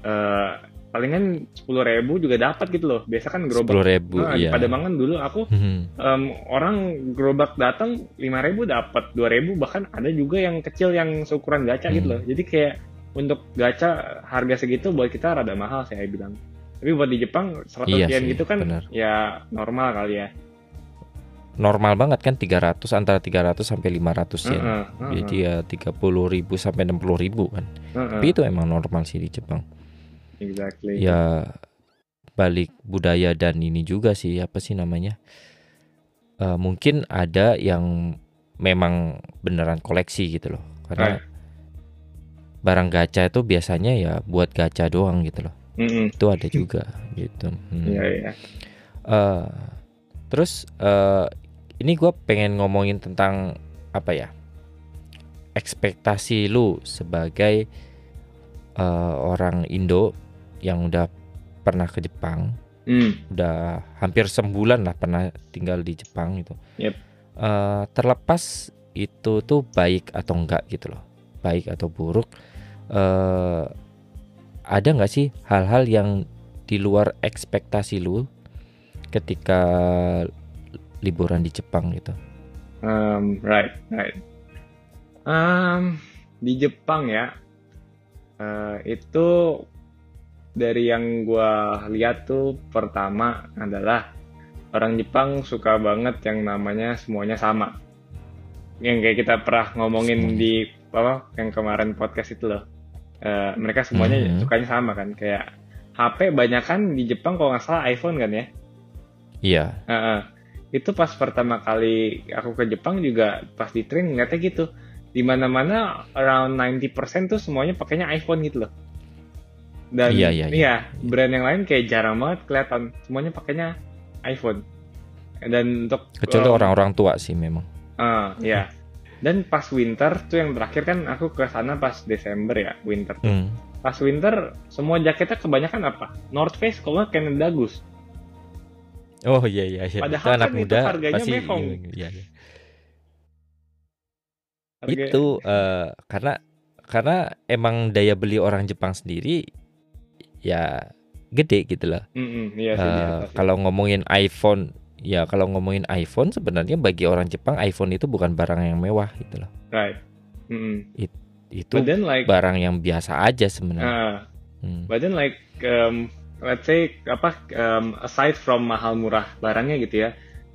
eh, palingan sepuluh ribu juga dapat gitu loh. Biasa kan gerobak Sepuluh ribu, Nah, iya. Pademangan dulu aku Hmm. em, orang gerobak datang 5000 dapat 2000 bahkan ada juga yang kecil yang seukuran gacha gitu Hmm. loh. Jadi kayak untuk gacha harga segitu buat kita rada mahal saya bilang. Tapi buat di Jepang 100 Iya yen sih, gitu kan benar. ya normal kali ya. Normal banget kan 300 antara 300 sampai 500 yen. Heeh, heeh, Jadi ya 30 ribu sampai 60 ribu kan. heeh. Tapi itu emang normal sih di Jepang. Exactly. Ya balik budaya dan ini juga sih apa sih namanya? Eh, mungkin ada yang memang beneran koleksi gitu loh. Karena Right. barang gacha itu biasanya ya buat gacha doang gitu loh. Mm-mm. Itu ada juga gitu. Hmm. Iya iya. Eh, terus eh, ini gue pengen ngomongin tentang apa ya ekspektasi lu sebagai eh, orang Indo yang udah pernah ke Jepang, Hmm. udah hampir sebulan lah pernah tinggal di Jepang gitu. Yep. Eh, terlepas itu tuh baik atau enggak gitu loh, baik atau buruk, eh, ada nggak sih hal-hal yang di luar ekspektasi lu ketika liburan di Jepang gitu? Um, right right. Um, di Jepang ya eh, itu dari yang gua lihat tuh pertama adalah orang Jepang suka banget yang namanya semuanya sama. Yang kayak kita pernah ngomongin di apa yang kemarin podcast itu loh. Eh, mereka semuanya Mhm. sukanya sama kan kayak HP banyak kan di Jepang kalau nggak salah iPhone kan ya. Iya, Heeh. Itu pas pertama kali aku ke Jepang juga pas di train ngeliatnya gitu. Di mana-mana around 90% tuh semuanya pakainya iPhone gitu loh. Dan Iya, iya, iya. brand yang lain kayak jarang banget kelihatan semuanya pakainya iPhone. Dan untuk kecuali um, orang-orang tua sih memang. ah, ya. Dan pas winter tuh yang terakhir kan aku ke sana pas Desember ya, winter tuh. Hmm. Pas winter semua jaketnya kebanyakan apa? North Face kalau nggak Canada Goose. Oh iya iya iya. Padahal itu anak kan itu muda harganya pasti mehong. iya, iya. Harga- Itu eh, karena karena emang daya beli orang Jepang sendiri ya gede gitu loh. Mm-mm, iya sih, Eh, atas sih. kalau ngomongin iPhone, ya kalau ngomongin iPhone sebenarnya bagi orang Jepang iPhone itu bukan barang yang mewah gitu loh. Right. Mm-mm. Itu But then like, barang yang biasa aja sebenarnya. uh, Hmm. but then like, um, let's say apa, um, aside from mahal murah barangnya gitu ya,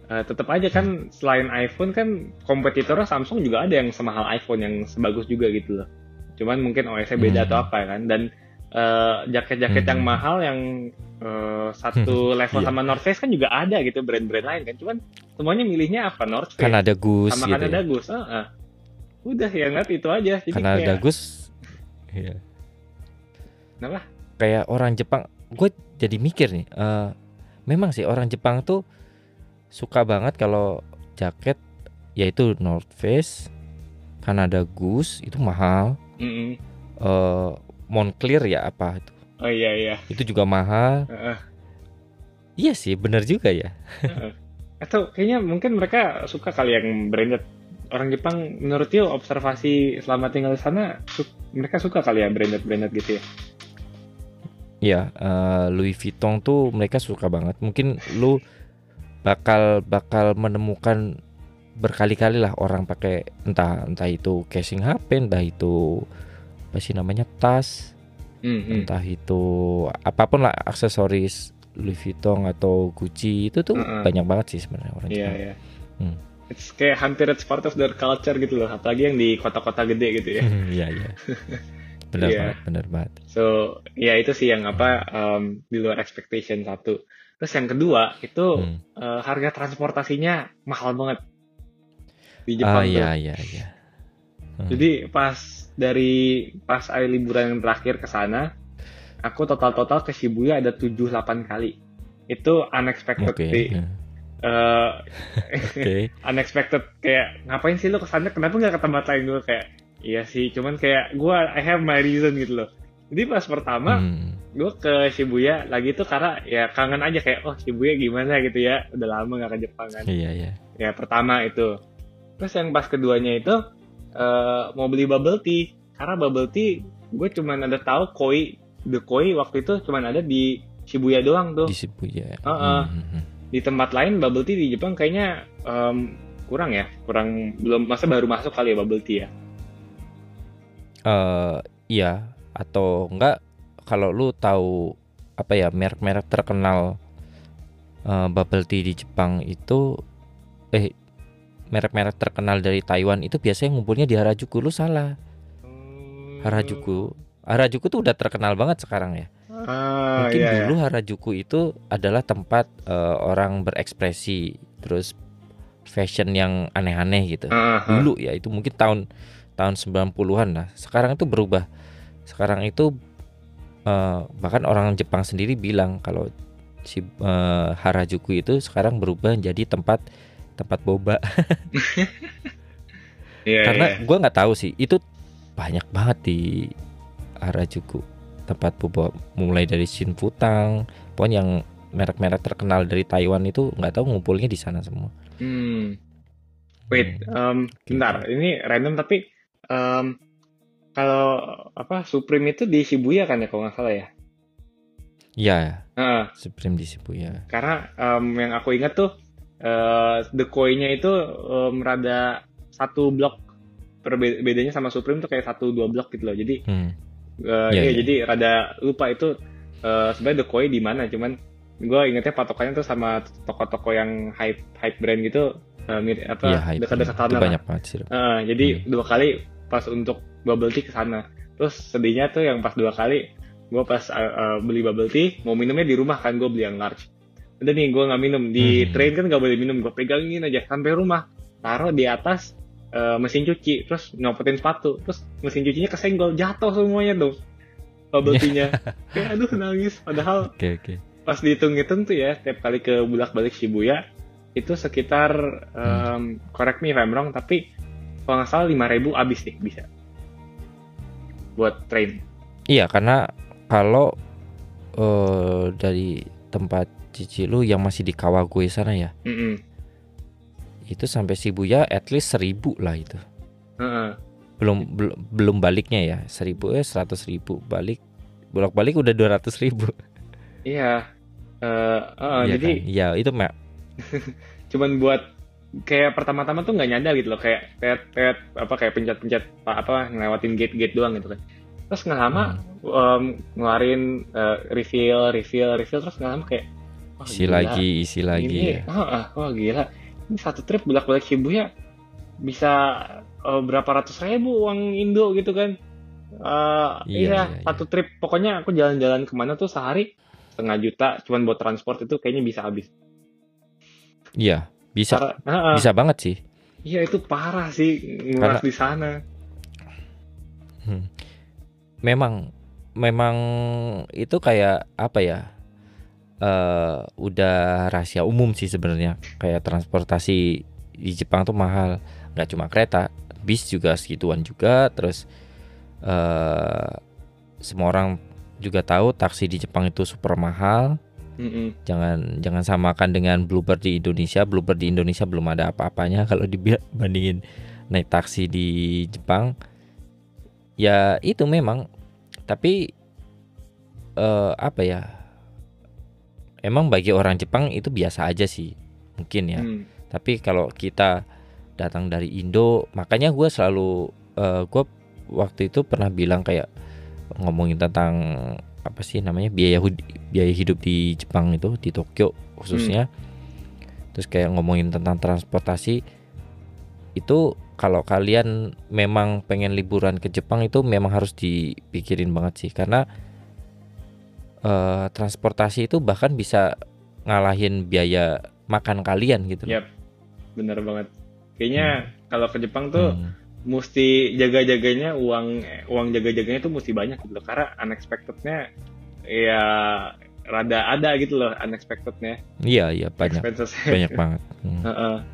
uh, tetap aja kan selain iPhone kan kompetitornya Samsung juga ada yang semahal iPhone yang sebagus juga gitu loh. Cuman mungkin OS-nya beda Hmm. atau apa kan. Dan uh, jaket-jaket Hmm. yang mahal yang uh, satu level Iya. sama North Face kan juga ada gitu brand-brand lain kan. Cuman semuanya milihnya apa North Face Kan ada Goose sama gitu. Canada Ya. Goose. Ah, ah. Udah ya ngeliat itu aja. Jadi Karena ada kayak, Goose. Iya. Kenapa? Kayak orang Jepang, gue jadi mikir nih. eh, memang sih orang Jepang tuh suka banget kalau jaket yaitu North Face, Canada Goose itu mahal. Mm-mm. eh Moncler ya apa itu? Oh iya iya. Itu juga mahal. Heeh. Iya sih, bener juga ya. Atau kayaknya mungkin mereka suka kali yang branded. Orang Jepang menurut Tio observasi selama tinggal di sana su- mereka suka kali ya branded branded gitu ya. Iya, eh, Louis Vuitton tuh mereka suka banget. Mungkin lu bakal bakal menemukan berkali-kali lah orang pakai entah entah itu casing HP, entah itu apa sih namanya tas, Mm-mm. entah itu apa pun lah aksesoris Louis Vuitton atau Gucci itu tuh Heeh. banyak banget sih sebenarnya orang Iya Jepang. iya. Hmm. It's kayak hampir it's part of their culture gitu loh. Apalagi yang di kota-kota gede gitu ya. Iya iya. Benar Iya. banget, benar banget. So ya itu sih yang apa um, di luar expectation satu. Terus yang kedua itu Hmm. eh, harga transportasinya mahal banget di Ah Jepang tuh. iya iya iya. Hmm. Jadi pas dari pas air liburan yang terakhir ke sana, aku total-total ke Shibuya ada 7-8 kali. Itu unexpected Oke. sih. ya. Eh, Oke. unexpected kayak ngapain sih lo ke sana? Kenapa nggak ke tempat lain gue kayak iya sih, cuman kayak gue I have my reason gitu loh. Jadi pas pertama Hmm. gue ke Shibuya lagi tuh karena ya kangen aja kayak oh Shibuya gimana gitu ya udah lama gak ke Jepang kan Iya iya. ya pertama itu terus yang pas keduanya itu eh, mau beli bubble tea karena bubble tea gue cuman ada tahu koi the koi waktu itu cuman ada di Shibuya doang tuh Di Shibuya. Heeh. Hmm, hmm, hmm. di tempat lain bubble tea di Jepang kayaknya em, kurang ya kurang belum masa baru masuk kali ya bubble tea ya Eh, iya atau enggak kalau lu tahu apa ya merek-merek terkenal eh, bubble tea di Jepang itu eh merek-merek terkenal dari Taiwan itu biasanya ngumpulnya di Harajuku lu salah Harajuku Harajuku tuh udah terkenal banget sekarang ya ah, mungkin iya, iya. dulu Harajuku itu adalah tempat eh, orang berekspresi terus fashion yang aneh-aneh gitu ah. dulu ya itu mungkin tahun tahun 90-an lah. Sekarang itu berubah. Sekarang itu eh, bahkan orang Jepang sendiri bilang kalau si eh, Harajuku itu sekarang berubah menjadi tempat tempat boba. Iya, Karena iya. gua nggak tahu sih itu banyak banget di Harajuku tempat boba mulai dari Shinfutang, pokoknya yang merek-merek terkenal dari Taiwan itu nggak tahu ngumpulnya di sana semua. Hmm. Wait, em, bentar. Ini random tapi em, kalau apa Supreme itu di Shibuya kan ya kalau nggak salah ya? Ya, Heeh, Supreme di Shibuya. karena em, yang aku ingat tuh eh The Koi-nya itu em, rada satu blok Perbe- bedanya sama Supreme tuh kayak satu dua blok gitu loh. Jadi Hmm. eh, Iya, iya, iya. jadi rada lupa itu eh, sebenarnya The Koi di mana. Cuman gue ingetnya patokannya tuh sama toko-toko yang hype hype brand gitu. eh, mirip apa Iya, hype. dekat-dekat sana banyak banget sih. Heeh, jadi Hmm. dua kali pas untuk bubble tea ke sana. Terus sedihnya tuh yang pas dua kali gue pas uh, uh, beli bubble tea mau minumnya di rumah kan gue beli yang large. Udah nih gue nggak minum. Di Hmm. train kan nggak boleh minum. Gue pegangin aja. Sampai rumah taruh di atas uh, mesin cuci terus nyopotin sepatu terus mesin cucinya kesenggol jatuh semuanya tuh bubble tea-nya. Kayak aduh nangis. Padahal Oke oke. pas dihitung-hitung tuh ya tiap kali ke bulak-balik Shibuya itu sekitar um, correct me if I'm wrong tapi kalau nggak salah 5000 abis deh bisa. Buat train. Iya karena kalau eh dari tempat cici lu yang masih di Kawagoe sana ya? Mm-mm. itu sampai Shibuya at least seribu lah itu. Heeh. belum belum belum baliknya ya. Seribu eh seratus ribu. Balik bolak balik udah dua ratus ribu. Iya. Eh, heeh, Iya jadi kan? ya itu mak. Cuman buat kayak pertama-tama tuh nggak nyadar gitu loh. Kayak tet tet apa kayak pencet-pencet apa, apa ngelewatin gate-gate doang gitu kan. Terus nggak lama Hmm. em, ngeluarin eh, refill refill refill. Terus nggak lama kayak wah, isi gila. lagi isi lagi Ini, ya ah, ah, wah gila. Ini satu trip bolak-balik Shibuya bisa eh, berapa ratus ribu uang Indo gitu kan? Eh, Iya, iya, iya, satu trip. Pokoknya aku jalan-jalan ke mana tuh sehari setengah juta, cuman buat transport itu kayaknya bisa habis. iya bisa Karena- ah, ah, bisa banget sih Iya itu parah sih nguras di sana. Hmm. Memang memang itu kayak apa ya? Eh udah rahasia umum sih sebenarnya. Kayak transportasi di Jepang tuh mahal. nggak cuma kereta, bis juga segituan juga. Terus eh semua orang juga tahu taksi di Jepang itu super mahal. Mm-mm. Jangan jangan samakan dengan Bluebird di Indonesia. Bluebird di Indonesia belum ada apa-apanya kalau dibandingin naik taksi di Jepang. Ya itu memang tapi eh, apa ya? Emang bagi orang Jepang itu biasa aja sih mungkin ya. Hmm. Tapi kalau kita datang dari Indo, makanya gue selalu gue waktu itu pernah bilang kayak ngomongin tentang apa sih namanya biaya biaya hidup di Jepang itu di Tokyo khususnya. Terus kayak ngomongin tentang transportasi itu kalau kalian memang pengen liburan ke Jepang itu memang harus dipikirin banget sih karena eh, transportasi itu bahkan bisa ngalahin biaya makan kalian gitu. Yap, bener banget. Kayaknya kalau ke Jepang tuh Hmm. mesti jaga-jaganya uang uang jaga-jaganya tuh mesti banyak gitu loh. Karena unexpectednya ya rada ada gitu loh unexpectednya Iya iya banyak expenses. banyak banget. Hmm.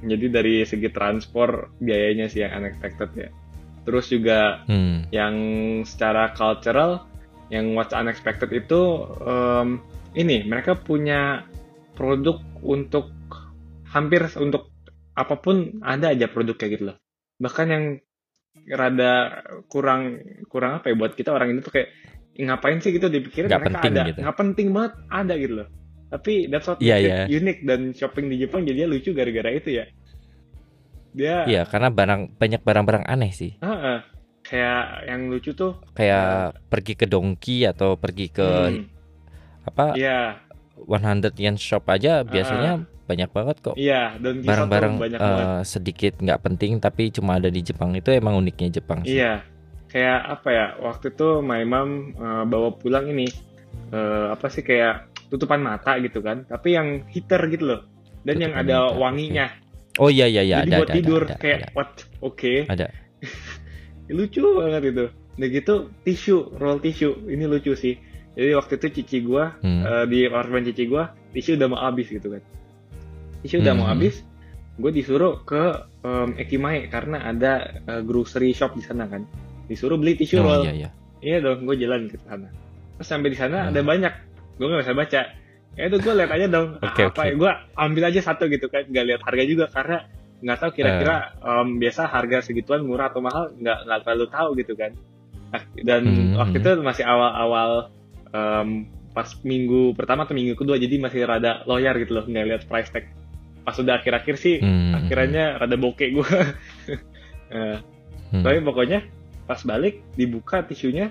Jadi dari segi transport biayanya sih yang unexpected ya. Terus juga Hmm. yang secara cultural yang what's unexpected itu em, ini mereka punya produk untuk hampir untuk apa pun ada aja produk kayak gitu loh bahkan yang rada kurang kurang apa ya buat kita orang ini tuh kayak "Ih, ngapain sih gitu dipikirin Nggak mereka penting ada gitu. nggak penting banget ada gitu loh tapi that's what it iya. unik dan shopping di Jepang jadinya lucu gara-gara itu ya dia Iya karena barang banyak barang-barang aneh sih. Heeh. Kayak yang lucu tuh Kayak pergi ke Donki atau pergi ke hmm, apa iya 100 yen shop aja biasanya banyak banget kok. iya tuh Barang-barang eh, banget sedikit nggak penting tapi cuma ada di Jepang itu emang uniknya Jepang sih. Iya, kayak apa ya? Waktu itu my mom eh, bawa pulang ini eh, apa sih kayak tutupan mata gitu kan, tapi yang heater gitu loh, dan yang Tutupan ada mata, wanginya. Oh iya iya iya Jadi ada buat ada, tidur ada, kayak ada, what? Oke, ada. lucu banget itu. Udah gitu tisu, roll tisu, ini lucu sih. Jadi waktu itu cici gua Hmm. eh, di apartemen cici gua tisu udah mau habis gitu kan. Tisu udah mau Hmm. habis, gue disuruh ke em, Ekimae karena ada eh, grocery shop di sana kan. Disuruh beli tisu Oh roll. iya iya. Iya dong, gue jalan ke sana. Terus sampai di sana Hmm. ada banyak, gue nggak bisa baca. Ya itu gue lihat aja dong, Oke, apa oke. gue ambil aja satu gitu kan, nggak lihat harga juga karena nggak tahu kira-kira Eh. em, biasa harga segituan murah atau mahal nggak nggak terlalu tahu gitu kan. Nah, dan Hmm, waktu hmm. itu masih awal-awal em, pas minggu pertama atau minggu kedua jadi masih rada loyar gitu loh nggak lihat price tag. Pas udah akhir-akhir sih Hmm, akhirnya rada bokeh gue. Eh, hmm. tapi pokoknya pas balik dibuka tisunya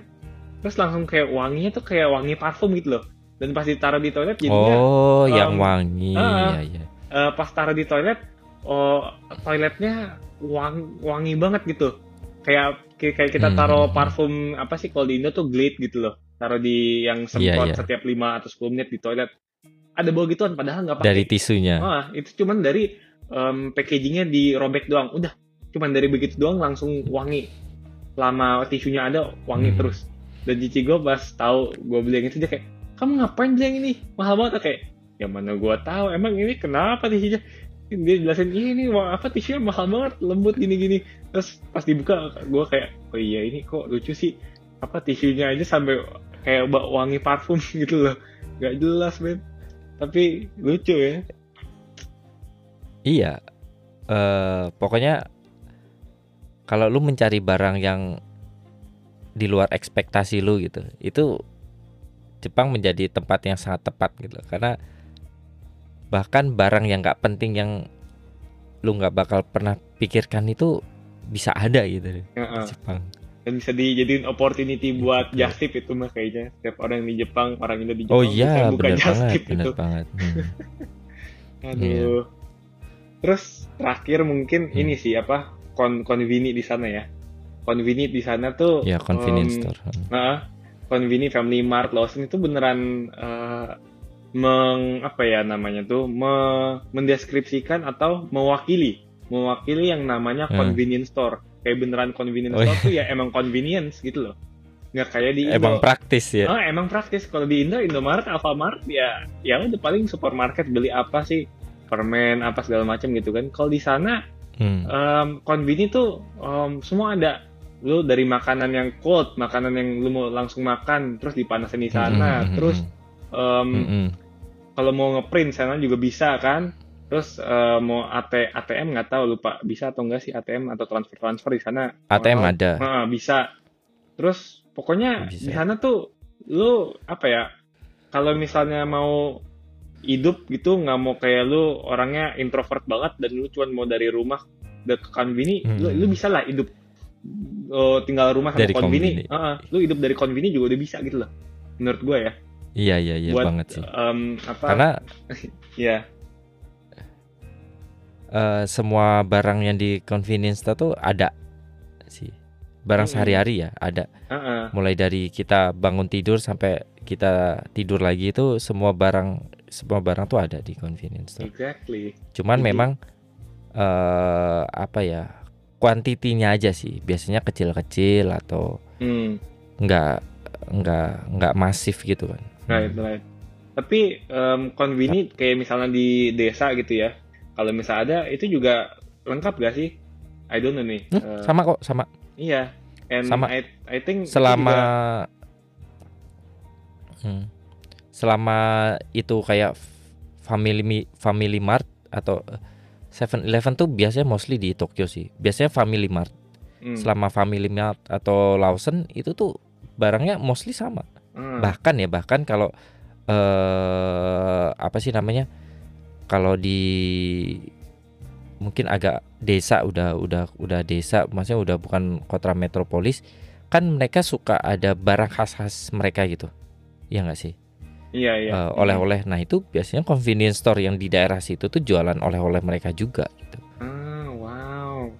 terus langsung kayak wanginya tuh kayak wangi parfum gitu loh dan pas ditaruh di toilet jadinya Oh, yang em, wangi. ah. Iya iya. eh, pas taruh di toilet oh toiletnya wang, wangi banget gitu kayak kayak kita Hmm, taruh hmm, parfum apa sih kalau di Indo tuh Glade gitu loh taruh di yang semprot Iya, iya. setiap 5 atau 10 menit di toilet ada bau gituan padahal nggak pakai Dari tisunya. Ah, itu cuman dari em, packagingnya dirobek doang. Udah, cuman dari begitu doang langsung wangi. Lama tisunya ada, wangi Hmm. terus. Dan cici gue pas tahu gue beli yang itu dia kayak, kamu ngapain beli yang ini? Mahal banget kayak. Ya mana gue tahu, emang ini kenapa tisunya? Dia jelasin ini wah, apa tisunya mahal banget, lembut gini-gini. Terus pas dibuka gue kayak, oh iya ini kok lucu sih. Apa tisunya aja sampai kayak bau wangi parfum gitu loh. Gak jelas men. Tapi lucu ya. Iya. Eh pokoknya kalau lu mencari barang yang di luar ekspektasi lu gitu, itu Jepang menjadi tempat yang sangat tepat gitu. Karena bahkan barang yang nggak penting yang lu nggak bakal pernah pikirkan itu bisa ada gitu di Heeh. Jepang. dan bisa dijadiin opportunity buat Gitu. just tip itu mah kayaknya setiap orang di Jepang orang Indo di Jepang Oh bisa iya, buka benar just banget, tip benar itu banget. Hmm. aduh terus terakhir mungkin Hmm. ini sih apa kon konvini di sana ya konvini di sana tuh Ya convenience em, store. Nah, Convini, Family Mart, Lawson itu beneran eh, meng apa ya namanya tuh me- mendeskripsikan atau mewakili mewakili yang namanya Hmm. convenience store. Kayak beneran convenience Oh, store tuh ya emang convenience gitu loh. Nggak kayak di Indo. Emang praktis ya. Ah, emang praktis. Kalau di Indo, Indomaret, Alfamart ya ya udah paling supermarket beli apa sih? Permen apa segala macam gitu kan. Kalau di sana Hmm. um, konvini tuh um, semua ada lu dari makanan yang cold makanan yang lu mau langsung makan terus dipanasin di sana Hmm, hmm, terus hmm, um, hmm, hmm. kalau mau ngeprint sana juga bisa kan terus uh, mau AT, ATM nggak tahu lupa bisa atau enggak sih ATM atau transfer transfer di sana ATM ada. Nah, bisa terus pokoknya Bisa. di sana tuh lu apa ya kalau misalnya mau hidup gitu nggak mau kayak lu orangnya introvert banget dan lu cuma mau dari rumah ke konvini Hmm. lu, lu bisa lah hidup oh, tinggal rumah sama Dari konvini konvini. Heeh, lu hidup dari konvini juga udah bisa gitu loh menurut gue ya Iya iya iya buat banget sih. em, apa Karena ya eh, semua barang yang di convenience store tuh ada sih. Barang Mm-mm. sehari-hari ya ada. heeh. Mulai dari kita bangun tidur sampai kita tidur lagi itu semua barang semua barang tuh ada di convenience store. Exactly. Cuman Jadi- memang eh apa ya kuantitinya aja sih. Biasanya kecil-kecil atau Hmm. nggak nggak nggak masif gitu kan. Right, right. Tapi em, convenient kayak misalnya di desa gitu ya. Kalau misalnya ada itu juga lengkap gak sih? I don't know nih. Hmm, Eh, sama kok, sama. Iya. And Sama. I, I think itu Selama juga- Hmm. selama itu kayak family Mi- family mart atau Seven Eleven tuh biasanya mostly di Tokyo sih. Biasanya family mart. Hmm, Selama family mart atau Lawson itu tuh barangnya mostly sama. Hmm, bahkan ya bahkan kalau eh apa sih namanya kalau di mungkin agak desa udah udah udah desa maksudnya udah bukan kota metropolis kan mereka suka ada barang khas-khas mereka gitu ya nggak sih Iya, iya. Eh, oleh-oleh nah itu biasanya convenience store yang di daerah situ tuh jualan oleh-oleh mereka juga gitu Ah, wow.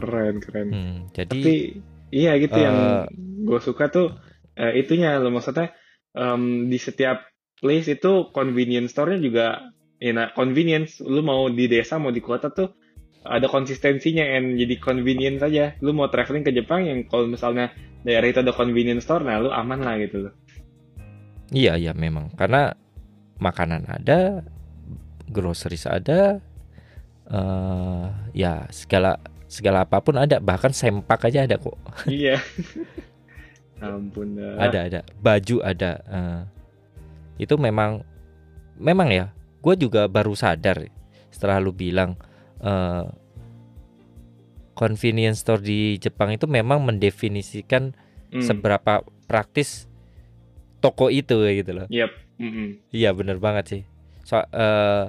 Keren, keren. Hmm, jadi Tapi iya gitu yang eh, gue suka tuh eh, itunya lo maksudnya em, di setiap place itu convenience store-nya juga ya nah, convenience lu mau di desa mau di kota tuh ada konsistensinya and jadi convenience saja lu mau traveling ke Jepang yang kalau misalnya daerah itu ada convenience store nah lu aman lah gitu loh. Iya iya memang. Karena makanan ada, groceries ada, eh ya segala segala apa pun ada. Bahkan sempak aja ada kok. iya ampun dah. Ada ada baju ada. eh. itu memang memang ya. Gue juga baru sadar setelah lu bilang eh convenience store di Jepang itu memang mendefinisikan Hmm, seberapa praktis toko itu gitu loh. yep. Iya bener banget sih. So, eh,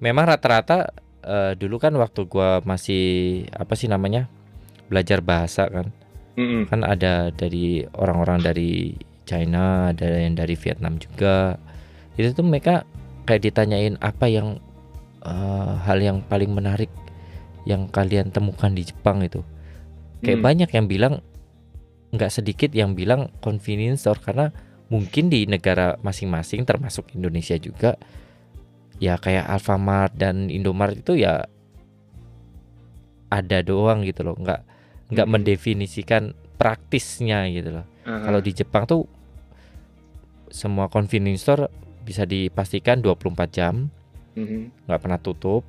memang rata-rata eh, dulu kan waktu gua masih apa sih namanya belajar bahasa kan, Mm-mm. kan ada dari orang-orang dari China, ada yang dari Vietnam juga. Itu tuh mereka kayak ditanyain apa yang eh, hal yang paling menarik yang kalian temukan di Jepang itu. Kayak Hmm. banyak yang bilang nggak sedikit yang bilang convenience store karena mungkin di negara masing-masing termasuk Indonesia juga ya kayak Alfamart dan Indomart itu ya ada doang gitu loh nggak nggak mendefinisikan praktisnya gitu loh Ah, kalau di Jepang tuh semua convenience store bisa dipastikan 24 jam mhm. nggak pernah tutup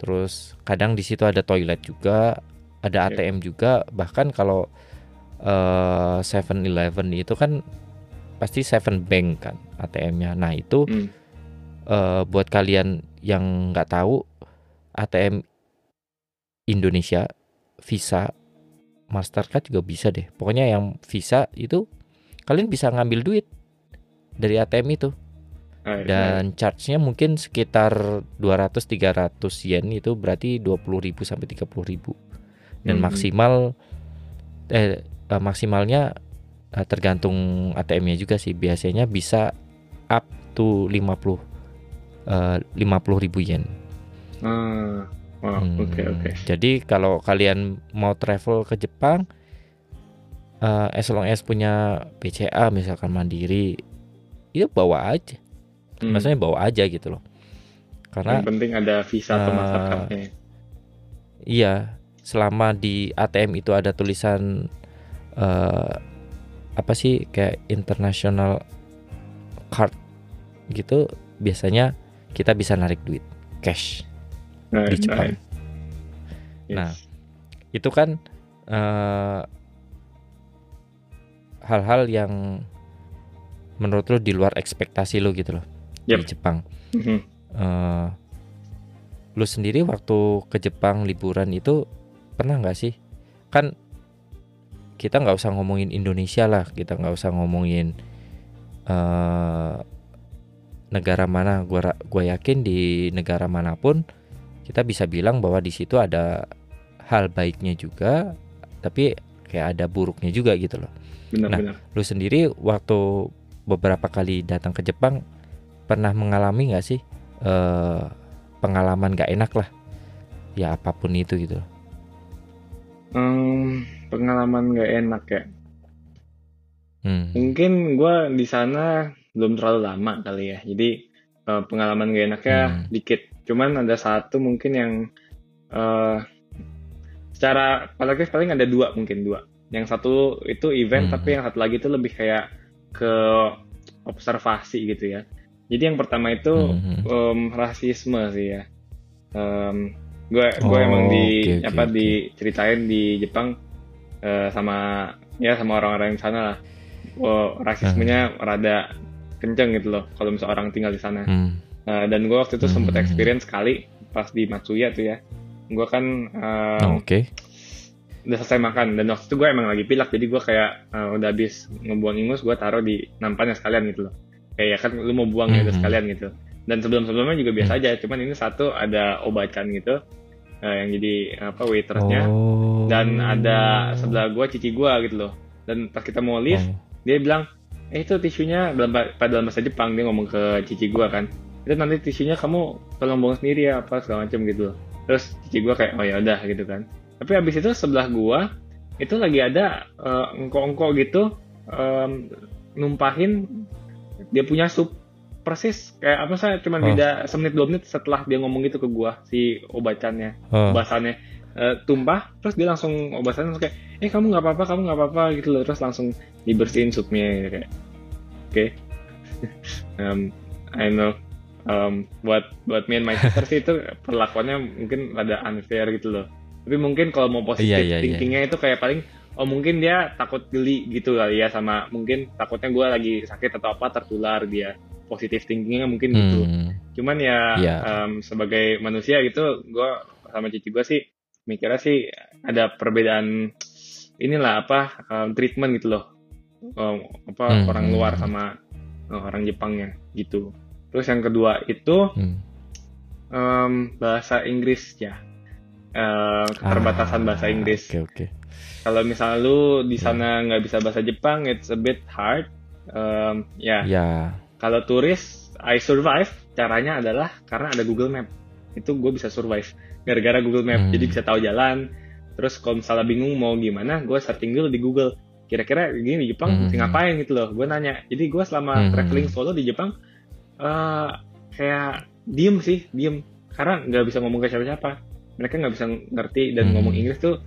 terus kadang di situ ada toilet juga ada Oke. ATM juga bahkan kalau eh, 7-Eleven itu kan pasti Seven Bank kan ATM-nya nah itu Hmm. eh, buat kalian yang nggak tahu ATM Indonesia Visa Mastercard juga bisa deh pokoknya yang Visa itu kalian bisa ngambil duit dari ATM itu Right, right. dan charge-nya mungkin sekitar 200-300 yen itu berarti 20.000 sampai 30.000 dan Mhm. maksimal eh eh, maksimalnya eh, tergantung ATM-nya juga sih biasanya bisa up to 50 eh, 50.000 yen. Ah, wow, Hmm, oke oke. Jadi kalau kalian mau travel ke Jepang eh as long as punya BCA misalkan mandiri itu bawa aja. Hmm. Maksudnya bawa aja gitu loh. Karena Yang penting ada visa atau eh, Mastercard-nya. Iya, selama di ATM itu ada tulisan eh apa sih kayak international card gitu, biasanya kita bisa narik duit cash Right, di Jepang. right. Yes. Nah, Itu kan eh hal-hal yang menurut lu di luar ekspektasi lu gitu loh di Yep. Jepang. Mhm. Eh, lu sendiri waktu ke Jepang liburan itu pernah nggak sih? Kan kita nggak usah ngomongin Indonesia lah, kita nggak usah ngomongin eh negara mana. Gua gua yakin di negara mana pun kita bisa bilang bahwa di situ ada hal baiknya juga, tapi kayak ada buruknya juga gitu loh. Nah, Benar-benar. Lu sendiri waktu beberapa kali datang ke Jepang pernah mengalami nggak sih eh pengalaman gak enak lah? Ya apa pun itu gitu. loh. Hmm, pengalaman gak enak ya. Hmm. Mungkin gue di sana belum terlalu lama kali ya. Jadi uh, pengalaman gak enaknya Hmm. dikit. Cuman ada satu mungkin yang uh, secara apalagi paling ada dua mungkin dua. Yang satu itu event Hmm. tapi yang satu lagi itu lebih kayak ke observasi gitu ya. Jadi yang pertama itu Hmm. em, rasisme sih ya. Em, gue gue Oh, emang di oke, apa oke. diceritain di Jepang eh, sama ya sama orang-orang di sana lah. Oh, rasismenya rada kenceng gitu loh kalau misalnya orang tinggal di sana. Hmm. Eh, dan gue waktu itu sempet Hmm. experience sekali pas di Matsuya tuh ya. Gue kan em, Oh, Oke. udah selesai makan dan waktu itu gue emang lagi pilek jadi gue kayak eh, udah habis ngebuang ingus gue taruh di nampannya sekalian gitu loh kayak ya kan lu mau buang ya udah Mhm. sekalian gitu dan sebelum sebelumnya juga biasa Mhm. aja cuman ini satu ada obacan gitu eh, yang jadi apa waitersnya Oh. dan ada sebelah gue cici gue gitu loh dan pas kita mau lift Oh. dia bilang eh itu tisunya dalam pada dalam bahasa Jepang dia ngomong ke cici gue kan itu nanti tisunya kamu tolong buang sendiri ya apa segala macam gitu. Terus cici gue kayak oh ya udah gitu kan. Tapi abis itu sebelah gue itu lagi ada eh, engko-engko gitu em, numpahin dia punya sup persis kayak apa saya cuma Oh. beda semenit dua menit setelah dia ngomong gitu ke gue si obacannya Oh. obasannya eh, tumpah terus dia langsung obasannya langsung kayak eh kamu nggak apa-apa kamu nggak apa-apa gitu loh. Terus langsung dibersihin supnya gitu, kayak oke. Um, I know um, buat buat me and my sister sih itu perlakuannya mungkin ada unfair gitu loh tapi mungkin kalau mau positif Iya, iya, iya. thinkingnya itu kayak paling oh mungkin dia takut geli gitu kali ya sama mungkin takutnya gue lagi sakit atau apa tertular dia positif thinkingnya mungkin gitu Hmm. cuman ya Iya. em, sebagai manusia gitu gue sama cici gue sih mikirnya sih ada perbedaan inilah apa em, treatment gitu loh Em, apa Hmm. orang luar sama eh, orang Jepangnya gitu terus yang kedua itu Hmm. em, bahasa Inggris ya Em, keterbatasan Ah, bahasa Inggris Oke oke. kalau misalnya lu di Hmm. sana nggak bisa bahasa Jepang it's a bit hard Em, ya Ya. kalau turis I survive caranya adalah karena ada Google Map itu gue bisa survive gara-gara Google Map Hmm. jadi bisa tahu jalan terus kalau misalnya bingung mau gimana gue searching dulu di Google kira-kira gini di Jepang Hmm. mesti ngapain gitu loh gue nanya jadi gue selama Hmm. traveling solo di Jepang eh kayak diem sih diem karena nggak bisa ngomong ke siapa-siapa mereka nggak bisa ngerti dan Hmm. ngomong Inggris tuh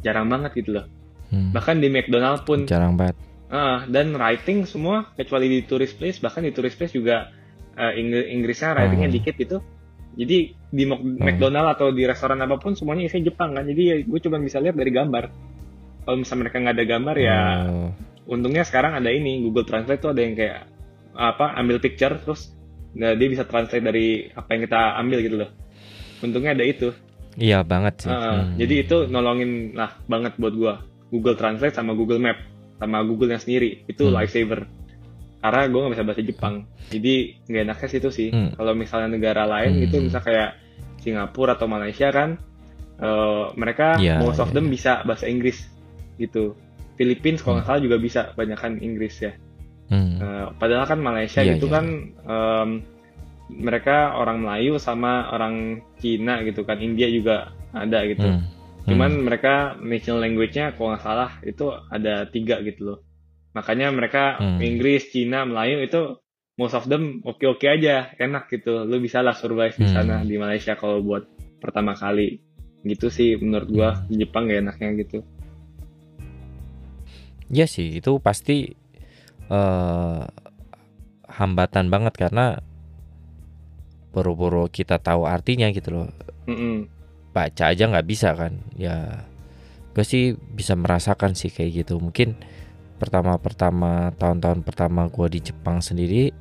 jarang banget gitu loh Hmm. bahkan di McDonald pun Jarang banget. Ah, dan writing semua kecuali di tourist place bahkan di tourist place juga Ing- Inggrisnya writingnya Oh. dikit gitu jadi di Mc- McDonald atau di restoran apa pun semuanya isinya Jepang kan jadi ya gue cuma bisa lihat dari gambar kalau misalnya mereka nggak ada gambar ya Oh. untungnya sekarang ada ini Google Translate tuh ada yang kayak apa ambil picture terus nah, dia bisa translate dari apa yang kita ambil gitu loh untungnya ada itu Iya banget sih. Ah, Hmm. Jadi itu nolongin lah banget buat gua. Google Translate sama Google Map sama Google-nya sendiri itu Hmm. lifesaver. Karena gua nggak bisa bahasa Jepang. Jadi nggak enaknya sih itu sih. Hmm. Kalau misalnya negara lain Hmm. gitu, misal kayak Singapura atau Malaysia kan, eh, mereka Iya, most of iya, them iya. bisa bahasa Inggris gitu. Philippines kalau nggak salah juga bisa, banyakan Inggris ya. Hmm. Eh, padahal kan Malaysia Iya, gitu iya. kan em, mereka orang Melayu sama orang Cina gitu kan, India juga ada gitu. Hmm. Cuman Hmm. mereka national language-nya kalau nggak salah itu ada tiga gitu loh. Makanya mereka Hmm. Inggris, Cina, Melayu itu most of them oke-oke aja, enak gitu. Lu bisa lah survive di Hmm. sana di Malaysia kalau buat pertama kali. Gitu sih menurut gua Hmm. di Jepang gak enaknya gitu. Iya sih itu pasti eh hambatan banget karena boro-boro kita tahu artinya gitu loh. Mm-mm. Baca aja nggak bisa kan. Ya gue sih bisa merasakan sih kayak gitu. Mungkin pertama-pertama tahun-tahun pertama gue di Jepang sendiri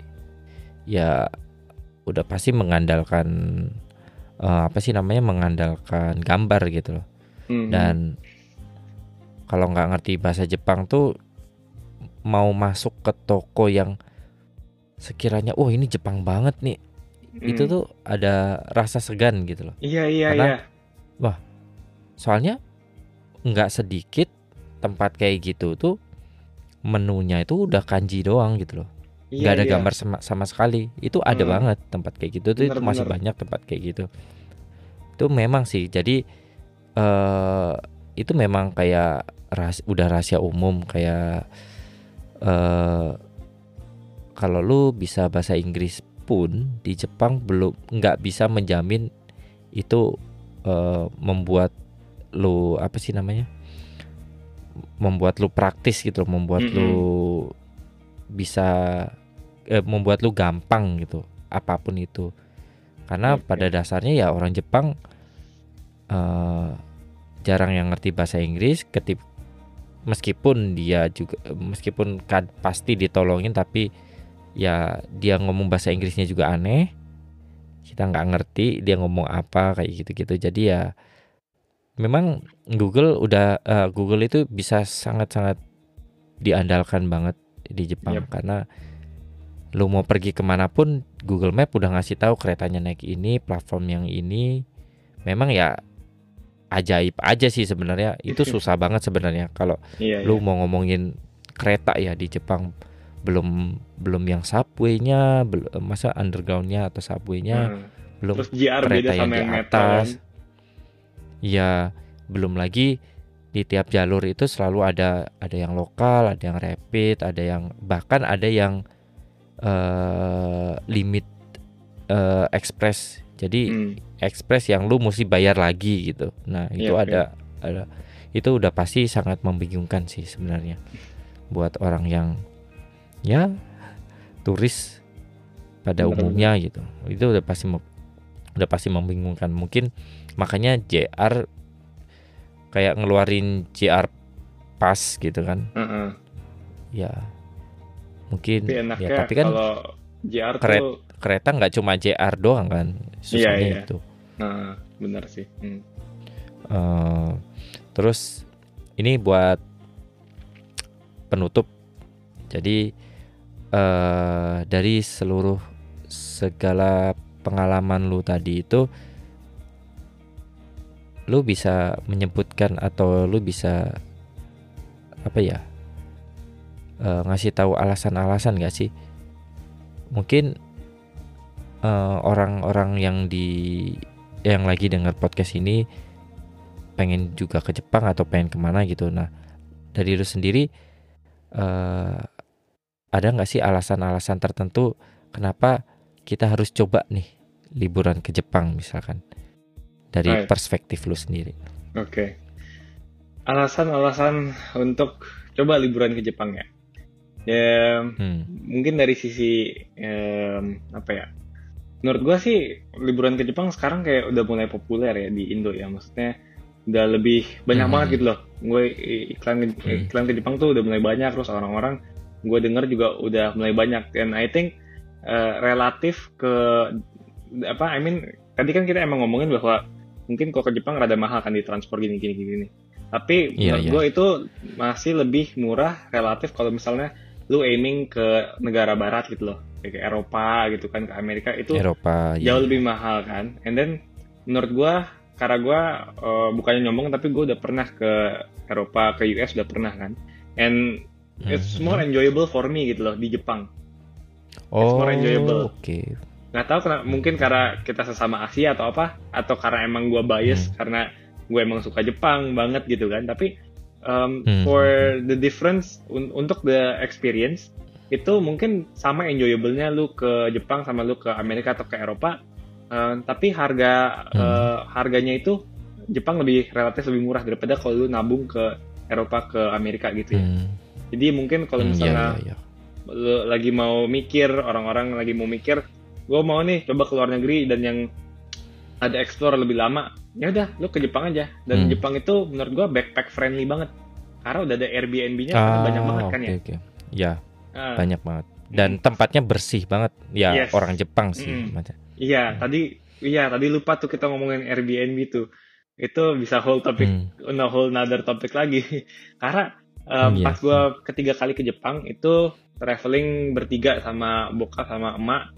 ya udah pasti mengandalkan eh, apa sih namanya mengandalkan gambar gitu loh. Mhm. dan kalau nggak ngerti bahasa Jepang tuh mau masuk ke toko yang sekiranya oh ini Jepang banget nih Mm. itu tuh ada rasa segan gitu loh Iya iya karena- iya. soalnya nggak sedikit tempat kayak gitu tuh menunya itu udah kanji doang gitu loh Iya, nggak ada iya. gambar sama, sama sekali itu ada Hmm. banget tempat kayak gitu tuh itu Bener, masih bener. banyak tempat kayak gitu itu memang sih jadi eh itu memang kayak ras udah rahasia umum kayak eh kalau lu bisa bahasa Inggris pun di Jepang belum nggak bisa menjamin itu uh, membuat lu apa sih namanya membuat lu praktis gitu membuat mm -hmm. lu bisa eh, membuat lu gampang gitu apa pun itu karena okay. pada dasarnya ya orang Jepang uh, jarang yang ngerti bahasa Inggris ketip meskipun dia juga meskipun kan pasti ditolongin tapi ya dia ngomong bahasa Inggrisnya juga aneh. Kita nggak ngerti dia ngomong apa kayak gitu-gitu. Jadi ya memang Google udah uh, Google itu bisa sangat-sangat diandalkan banget di Jepang. Yep. karena lu mau pergi ke mana pun Google Map udah ngasih tahu keretanya naik ini platform yang ini. Memang ya ajaib aja sih sebenarnya itu susah banget sebenarnya kalau iya, lu iya. mau ngomongin kereta ya di Jepang belum belum yang subway-nya belum masa underground-nya atau subway-nya hmm. belum Terus GR kereta yang di atas ya belum lagi di tiap jalur itu selalu ada ada yang lokal ada yang rapid ada yang bahkan ada yang uh, limit uh, express. Jadi hmm. Express yang lu mesti bayar lagi gitu. Nah, itu yeah, ada ada itu udah pasti sangat membingungkan sih sebenarnya buat orang yang ya turis pada Benar. umumnya gitu. Itu udah pasti udah pasti membingungkan. Mungkin makanya JR kayak ngeluarin JR pas gitu kan. Uh -uh. Ya mungkin tapi ya tapi kan kalau JR keret, tuh kereta nggak cuma JR doang kan susahnya iya, iya. itu nah benar sih hmm. uh, terus ini buat penutup jadi uh, dari seluruh segala pengalaman lu tadi itu lu bisa menyebutkan atau lu bisa apa ya uh, ngasih tahu alasan-alasan gak sih? Mungkin orang-orang uh, yang di yang lagi dengar podcast ini pengen juga ke Jepang atau pengen ke mana gitu. Nah dari lu sendiri uh, ada nggak sih alasan-alasan tertentu kenapa kita harus coba nih liburan ke Jepang misalkan dari right. perspektif lu sendiri? Oke, okay. alasan-alasan untuk coba liburan ke Jepang ya ya hmm. mungkin dari sisi um, apa ya menurut gue sih liburan ke Jepang sekarang kayak udah mulai populer ya di Indo ya maksudnya udah lebih banyak hmm. banget gitu loh gue iklan hmm. iklan ke Jepang tuh udah mulai banyak terus orang-orang gue denger juga udah mulai banyak dan I think uh, relatif ke apa I mean tadi kan kita emang ngomongin bahwa mungkin kok ke Jepang rada mahal kan di transport gini gini gini tapi yeah, menurut yeah. gue itu masih lebih murah relatif kalau misalnya lu aiming ke negara barat gitu loh kayak ke Eropa gitu kan ke Amerika itu Eropa, iya. jauh yeah. lebih mahal kan and then menurut gua karena gua uh, bukannya nyombong tapi gua udah pernah ke Eropa ke US udah pernah kan and it's hmm. more enjoyable for me gitu loh di Jepang oh, it's more enjoyable oke okay. nggak tahu kenapa mungkin karena kita sesama Asia atau apa atau karena emang gua bias hmm. karena gue emang suka Jepang banget gitu kan tapi um, hmm. for the difference un untuk the experience itu mungkin sama enjoyable-nya lu ke Jepang sama lu ke Amerika atau ke Eropa uh, tapi harga hmm. uh, harganya itu Jepang lebih relatif lebih murah daripada kalau lu nabung ke Eropa ke Amerika gitu ya hmm. jadi mungkin kalau hmm, misalnya hmm, iya, iya, iya. lu lagi mau mikir orang-orang lagi mau mikir gue mau nih coba ke luar negeri dan yang ada explore lebih lama ya udah lu ke Jepang aja dan hmm. Jepang itu menurut gua backpack friendly banget karena udah ada Airbnb-nya ah, banyak banget kan ya okay. ya uh, banyak banget dan hmm. tempatnya bersih banget ya yes. orang Jepang sih hmm. iya hmm. tadi iya tadi lupa tuh kita ngomongin Airbnb tuh itu bisa whole topik hmm. no whole another topik lagi karena um, yes. pas gua ketiga kali ke Jepang itu traveling bertiga sama bokap sama emak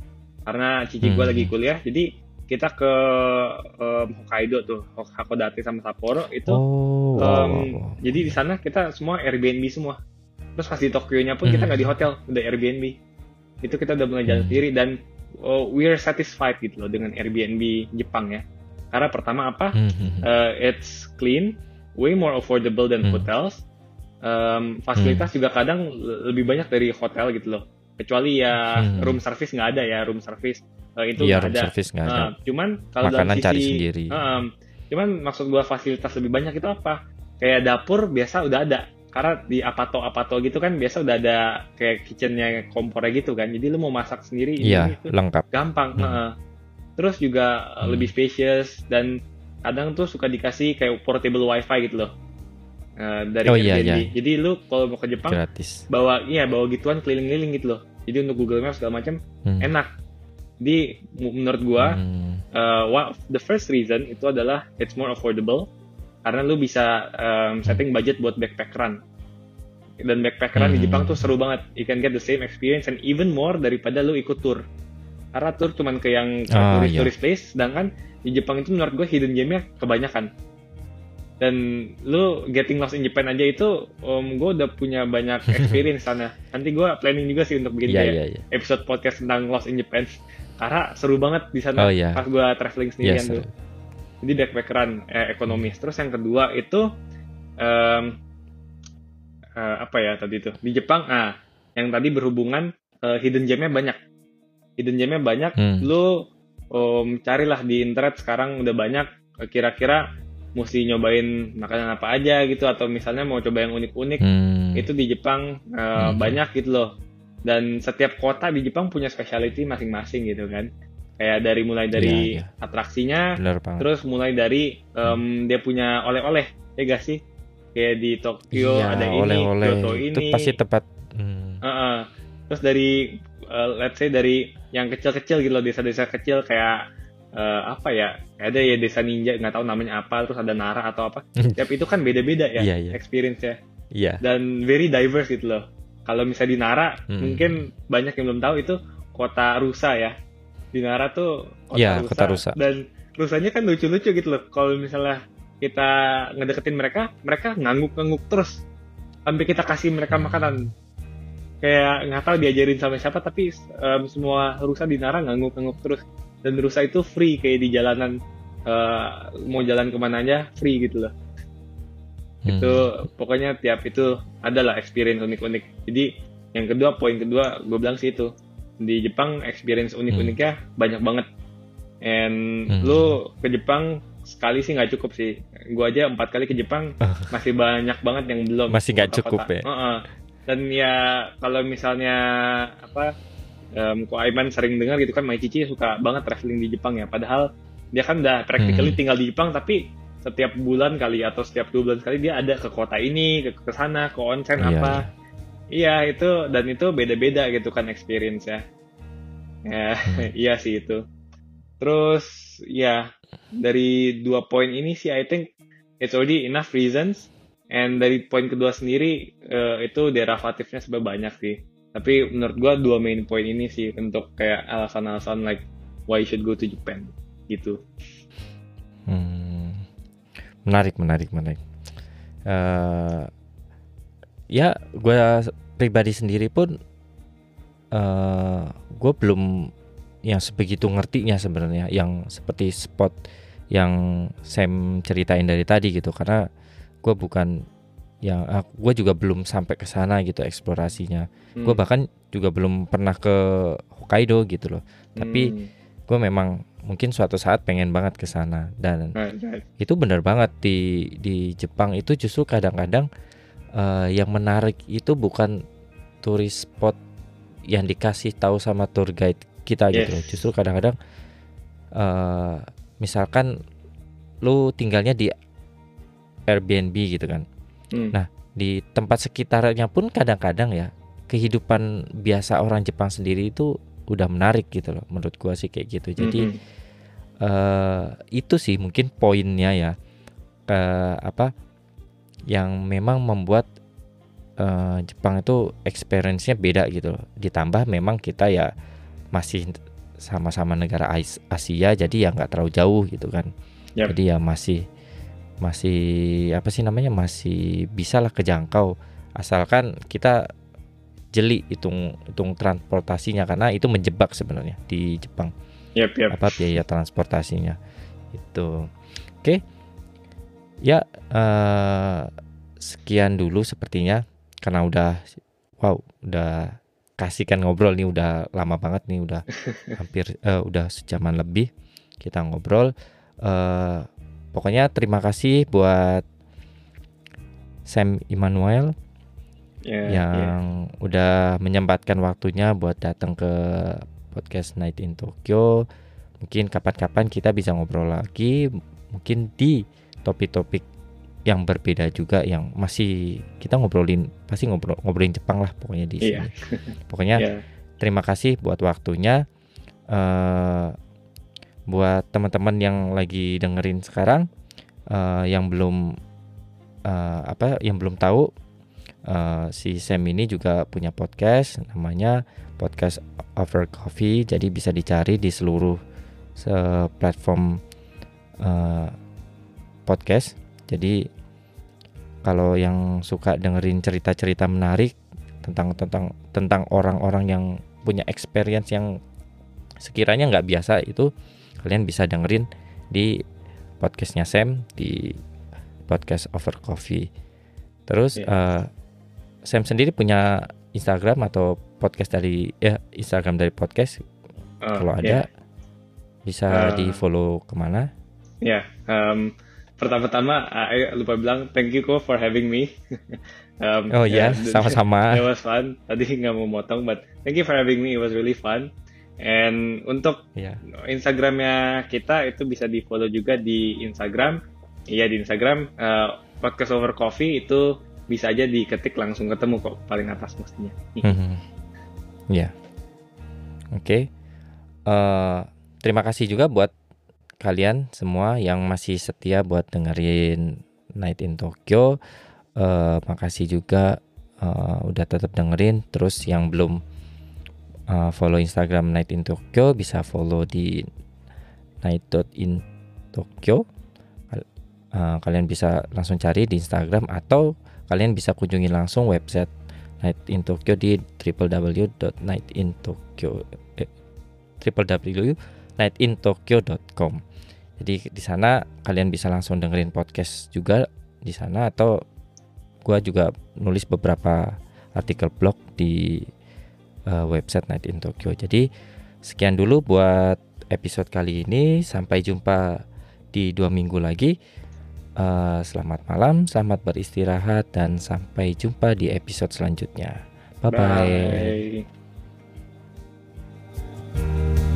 karena cici hmm. gua lagi kuliah jadi kita ke um, Hokkaido tuh Hakodate sama Sapporo itu oh, um, jadi di sana kita semua Airbnb semua terus pas di Tokyo nya pun hmm. kita nggak di hotel udah Airbnb itu kita udah mulai jalan hmm. sendiri dan oh, we're satisfied gitu loh dengan Airbnb Jepang ya karena pertama apa hmm. uh, it's clean way more affordable than hmm. hotels um, fasilitas hmm. juga kadang lebih banyak dari hotel gitu loh kecuali ya Hmm. room service nggak ada ya room service Eh, itu nggak room ada service nggak ada. Nah, cuman kalau dalam sisi cari sendiri. Heeh. cuman maksud gua fasilitas lebih banyak itu apa kayak dapur biasa udah ada karena di apato apato gitu kan biasa udah ada kayak kitchennya kompornya gitu kan jadi lu mau masak sendiri Iya itu lengkap. gampang Hmm. heeh. terus juga uh, Hmm. lebih spacious dan kadang tuh suka dikasih kayak portable wifi gitu loh uh, dari Oh, iya, Airbnb. iya. jadi lu kalau mau ke Jepang Gratis. bawa iya bawa gituan keliling-keliling gitu loh jadi untuk Google Maps segala macam Hmm. enak di menurut gua Hmm. uh, one the first reason itu adalah it's more affordable karena lu bisa um, setting budget buat backpackeran dan backpackeran di Hmm. Jepang tuh seru banget you can get the same experience and even more daripada lu ikut tour karena tour cuman ke yang ke Ah, tourist iya. tourist place sedangkan di Jepang itu menurut gue hidden gemnya kebanyakan dan lu getting lost in Japan aja itu um, gue udah punya banyak experience sana nanti gue planning juga sih untuk bikin Iya kayak iya iya. episode podcast tentang Lost in Japan karena seru banget di sana Oh, iya. pas gue traveling Iya sendirian seru. tuh jadi backpackeran eh, ekonomis terus yang kedua itu em, eh, apa ya tadi itu di Jepang ah yang tadi berhubungan eh, hidden gemnya banyak hidden gemnya banyak Hmm. lu um, carilah di internet sekarang udah banyak kira-kira mesti nyobain makanan apa aja gitu atau misalnya mau coba yang unik-unik Hmm. itu di Jepang uh, Hmm. banyak gitu loh dan setiap kota di Jepang punya specialty masing-masing gitu kan kayak dari mulai dari Iya, iya. atraksinya Bener banget. terus mulai dari um, dia punya oleh-oleh ya gak sih kayak di Tokyo iya, ada ini oleh-oleh Kyoto itu ini pasti tepat. Hmm. Uh-uh. terus dari uh, let's say dari yang kecil-kecil gitu loh desa-desa kecil kayak uh, apa ya ada ya desa ninja nggak tahu namanya apa terus ada Nara atau apa tiap itu kan beda-beda ya Iya, iya. experience ya Iya. dan very diverse gitu loh. Kalau misalnya di Nara, Hmm. mungkin banyak yang belum tahu itu kota rusa ya. Di Nara tuh kota, Iya, rusa, kota rusa. Dan rusanya kan lucu-lucu gitu loh. Kalau misalnya kita ngedeketin mereka, mereka ngangguk-ngangguk terus sampai kita kasih mereka makanan. Kayak nggak tahu diajarin sama siapa, tapi em, semua rusa di Nara ngangguk-ngangguk terus. Dan rusa itu free kayak di jalanan eh, mau jalan ke mana aja free gitu loh Hmm. itu pokoknya tiap itu adalah experience unik-unik jadi yang kedua poin kedua gue bilang sih itu di Jepang experience unik-uniknya banyak banget and Hmm. lu ke Jepang sekali sih nggak cukup sih gue aja empat kali ke Jepang masih banyak banget yang belum Masih nggak cukup ya? Heeh. dan ya kalau misalnya apa um, Ko Aiman sering dengar gitu kan Mai Cici suka banget traveling di Jepang ya padahal dia kan udah practically Hmm. tinggal di Jepang tapi setiap bulan kali atau setiap dua bulan sekali dia ada ke kota ini ke ke sana ke onsen Iya, apa iya itu dan itu beda-beda gitu kan experience ya ya Hmm. iya sih itu terus ya dari dua poin ini sih I think it's already enough reasons and dari poin kedua sendiri eh, itu derivatifnya sebenarnya banyak sih tapi menurut gua dua main poin ini sih untuk kayak alasan-alasan like why you should go to Japan gitu Hmm. Menarik, menarik, menarik. Eh, ya, gue pribadi sendiri pun, eh gue belum yang sebegitu ngertinya sebenarnya, yang seperti spot yang Sam ceritain dari tadi gitu, karena gue bukan yang, gue juga belum sampai ke sana gitu eksplorasinya. Hmm. Gue bahkan juga belum pernah ke Hokkaido gitu loh. Tapi Hmm. gue memang mungkin suatu saat pengen banget ke sana dan Right, right. itu benar banget di di Jepang itu justru kadang-kadang eh, yang menarik itu bukan turis spot yang dikasih tahu sama tour guide kita gitu Yes. loh. Justru kadang-kadang eh, misalkan lu tinggalnya di Airbnb gitu kan. Hmm. Nah, di tempat sekitarnya pun kadang-kadang ya kehidupan biasa orang Jepang sendiri itu udah menarik gitu loh. Menurut gua sih kayak gitu. Jadi Mhm. eh itu sih mungkin poinnya ya ke apa yang memang membuat eh, Jepang itu experience-nya beda gitu loh. Ditambah memang kita ya masih sama-sama negara Asia jadi ya nggak terlalu jauh gitu kan. Yap. Jadi ya masih masih apa sih namanya masih bisa lah kejangkau asalkan kita jeli hitung hitung transportasinya karena itu menjebak sebenarnya di Jepang Yap, yap. apa biaya transportasinya itu oke ya eh, sekian dulu sepertinya karena udah wow udah kasihkan ngobrol nih udah lama banget nih udah hampir uh, udah sejaman lebih kita ngobrol. Uh, pokoknya terima kasih buat Sam Immanuel yeah, yang yeah. udah menyempatkan waktunya buat datang ke podcast Night in Tokyo. Mungkin kapan-kapan kita bisa ngobrol lagi, mungkin di topik-topik yang berbeda juga yang masih kita ngobrolin pasti ngobrol ngobrolin Jepang lah pokoknya di sini. Yeah. Pokoknya yeah. terima kasih buat waktunya. Uh, buat teman-teman yang lagi dengerin sekarang uh, yang belum uh, apa yang belum tahu uh, si Sam ini juga punya podcast namanya podcast Over Coffee jadi bisa dicari di seluruh platform uh, podcast jadi kalau yang suka dengerin cerita-cerita menarik tentang tentang tentang orang-orang yang punya experience yang sekiranya nggak biasa itu kalian bisa dengerin di podcastnya Sam di podcast Over Coffee. Terus yeah. Iya. uh, Sam sendiri punya Instagram atau podcast dari ya Instagram dari podcast uh, kalau ada yeah. bisa uh, di follow ke mana? Ya, yeah, um, pertama-tama uh, lupa bilang thank you kok for having me. um, oh ya, yeah, sama-sama. It was fun. Tadi nggak mau motong, but thank you for having me. It was really fun. And untuk yeah. Instagramnya kita itu bisa di follow juga di Instagram. Iya di Instagram uh, podcast over coffee itu bisa aja diketik langsung ketemu kok paling atas mestinya. Mm -hmm. Ya, yeah. oke. Okay. Uh, eh, terima kasih juga buat kalian semua yang masih setia buat dengerin Night in Tokyo. Uh, makasih juga uh, udah tetap dengerin. Terus yang belum uh, follow Instagram Night in Tokyo bisa follow di night.in Tokyo. Uh, kalian bisa langsung cari di Instagram atau kalian bisa kunjungi langsung website Night in Tokyo di www.nightintokyo eh, www.nightintokyo.com. Jadi di sana kalian bisa langsung dengerin podcast juga di sana atau gue juga nulis beberapa artikel blog di uh, website Night in Tokyo. Jadi sekian dulu buat episode kali ini. Sampai jumpa di dua minggu lagi. Uh, selamat malam, selamat beristirahat, dan sampai jumpa di episode selanjutnya. Bye bye. bye.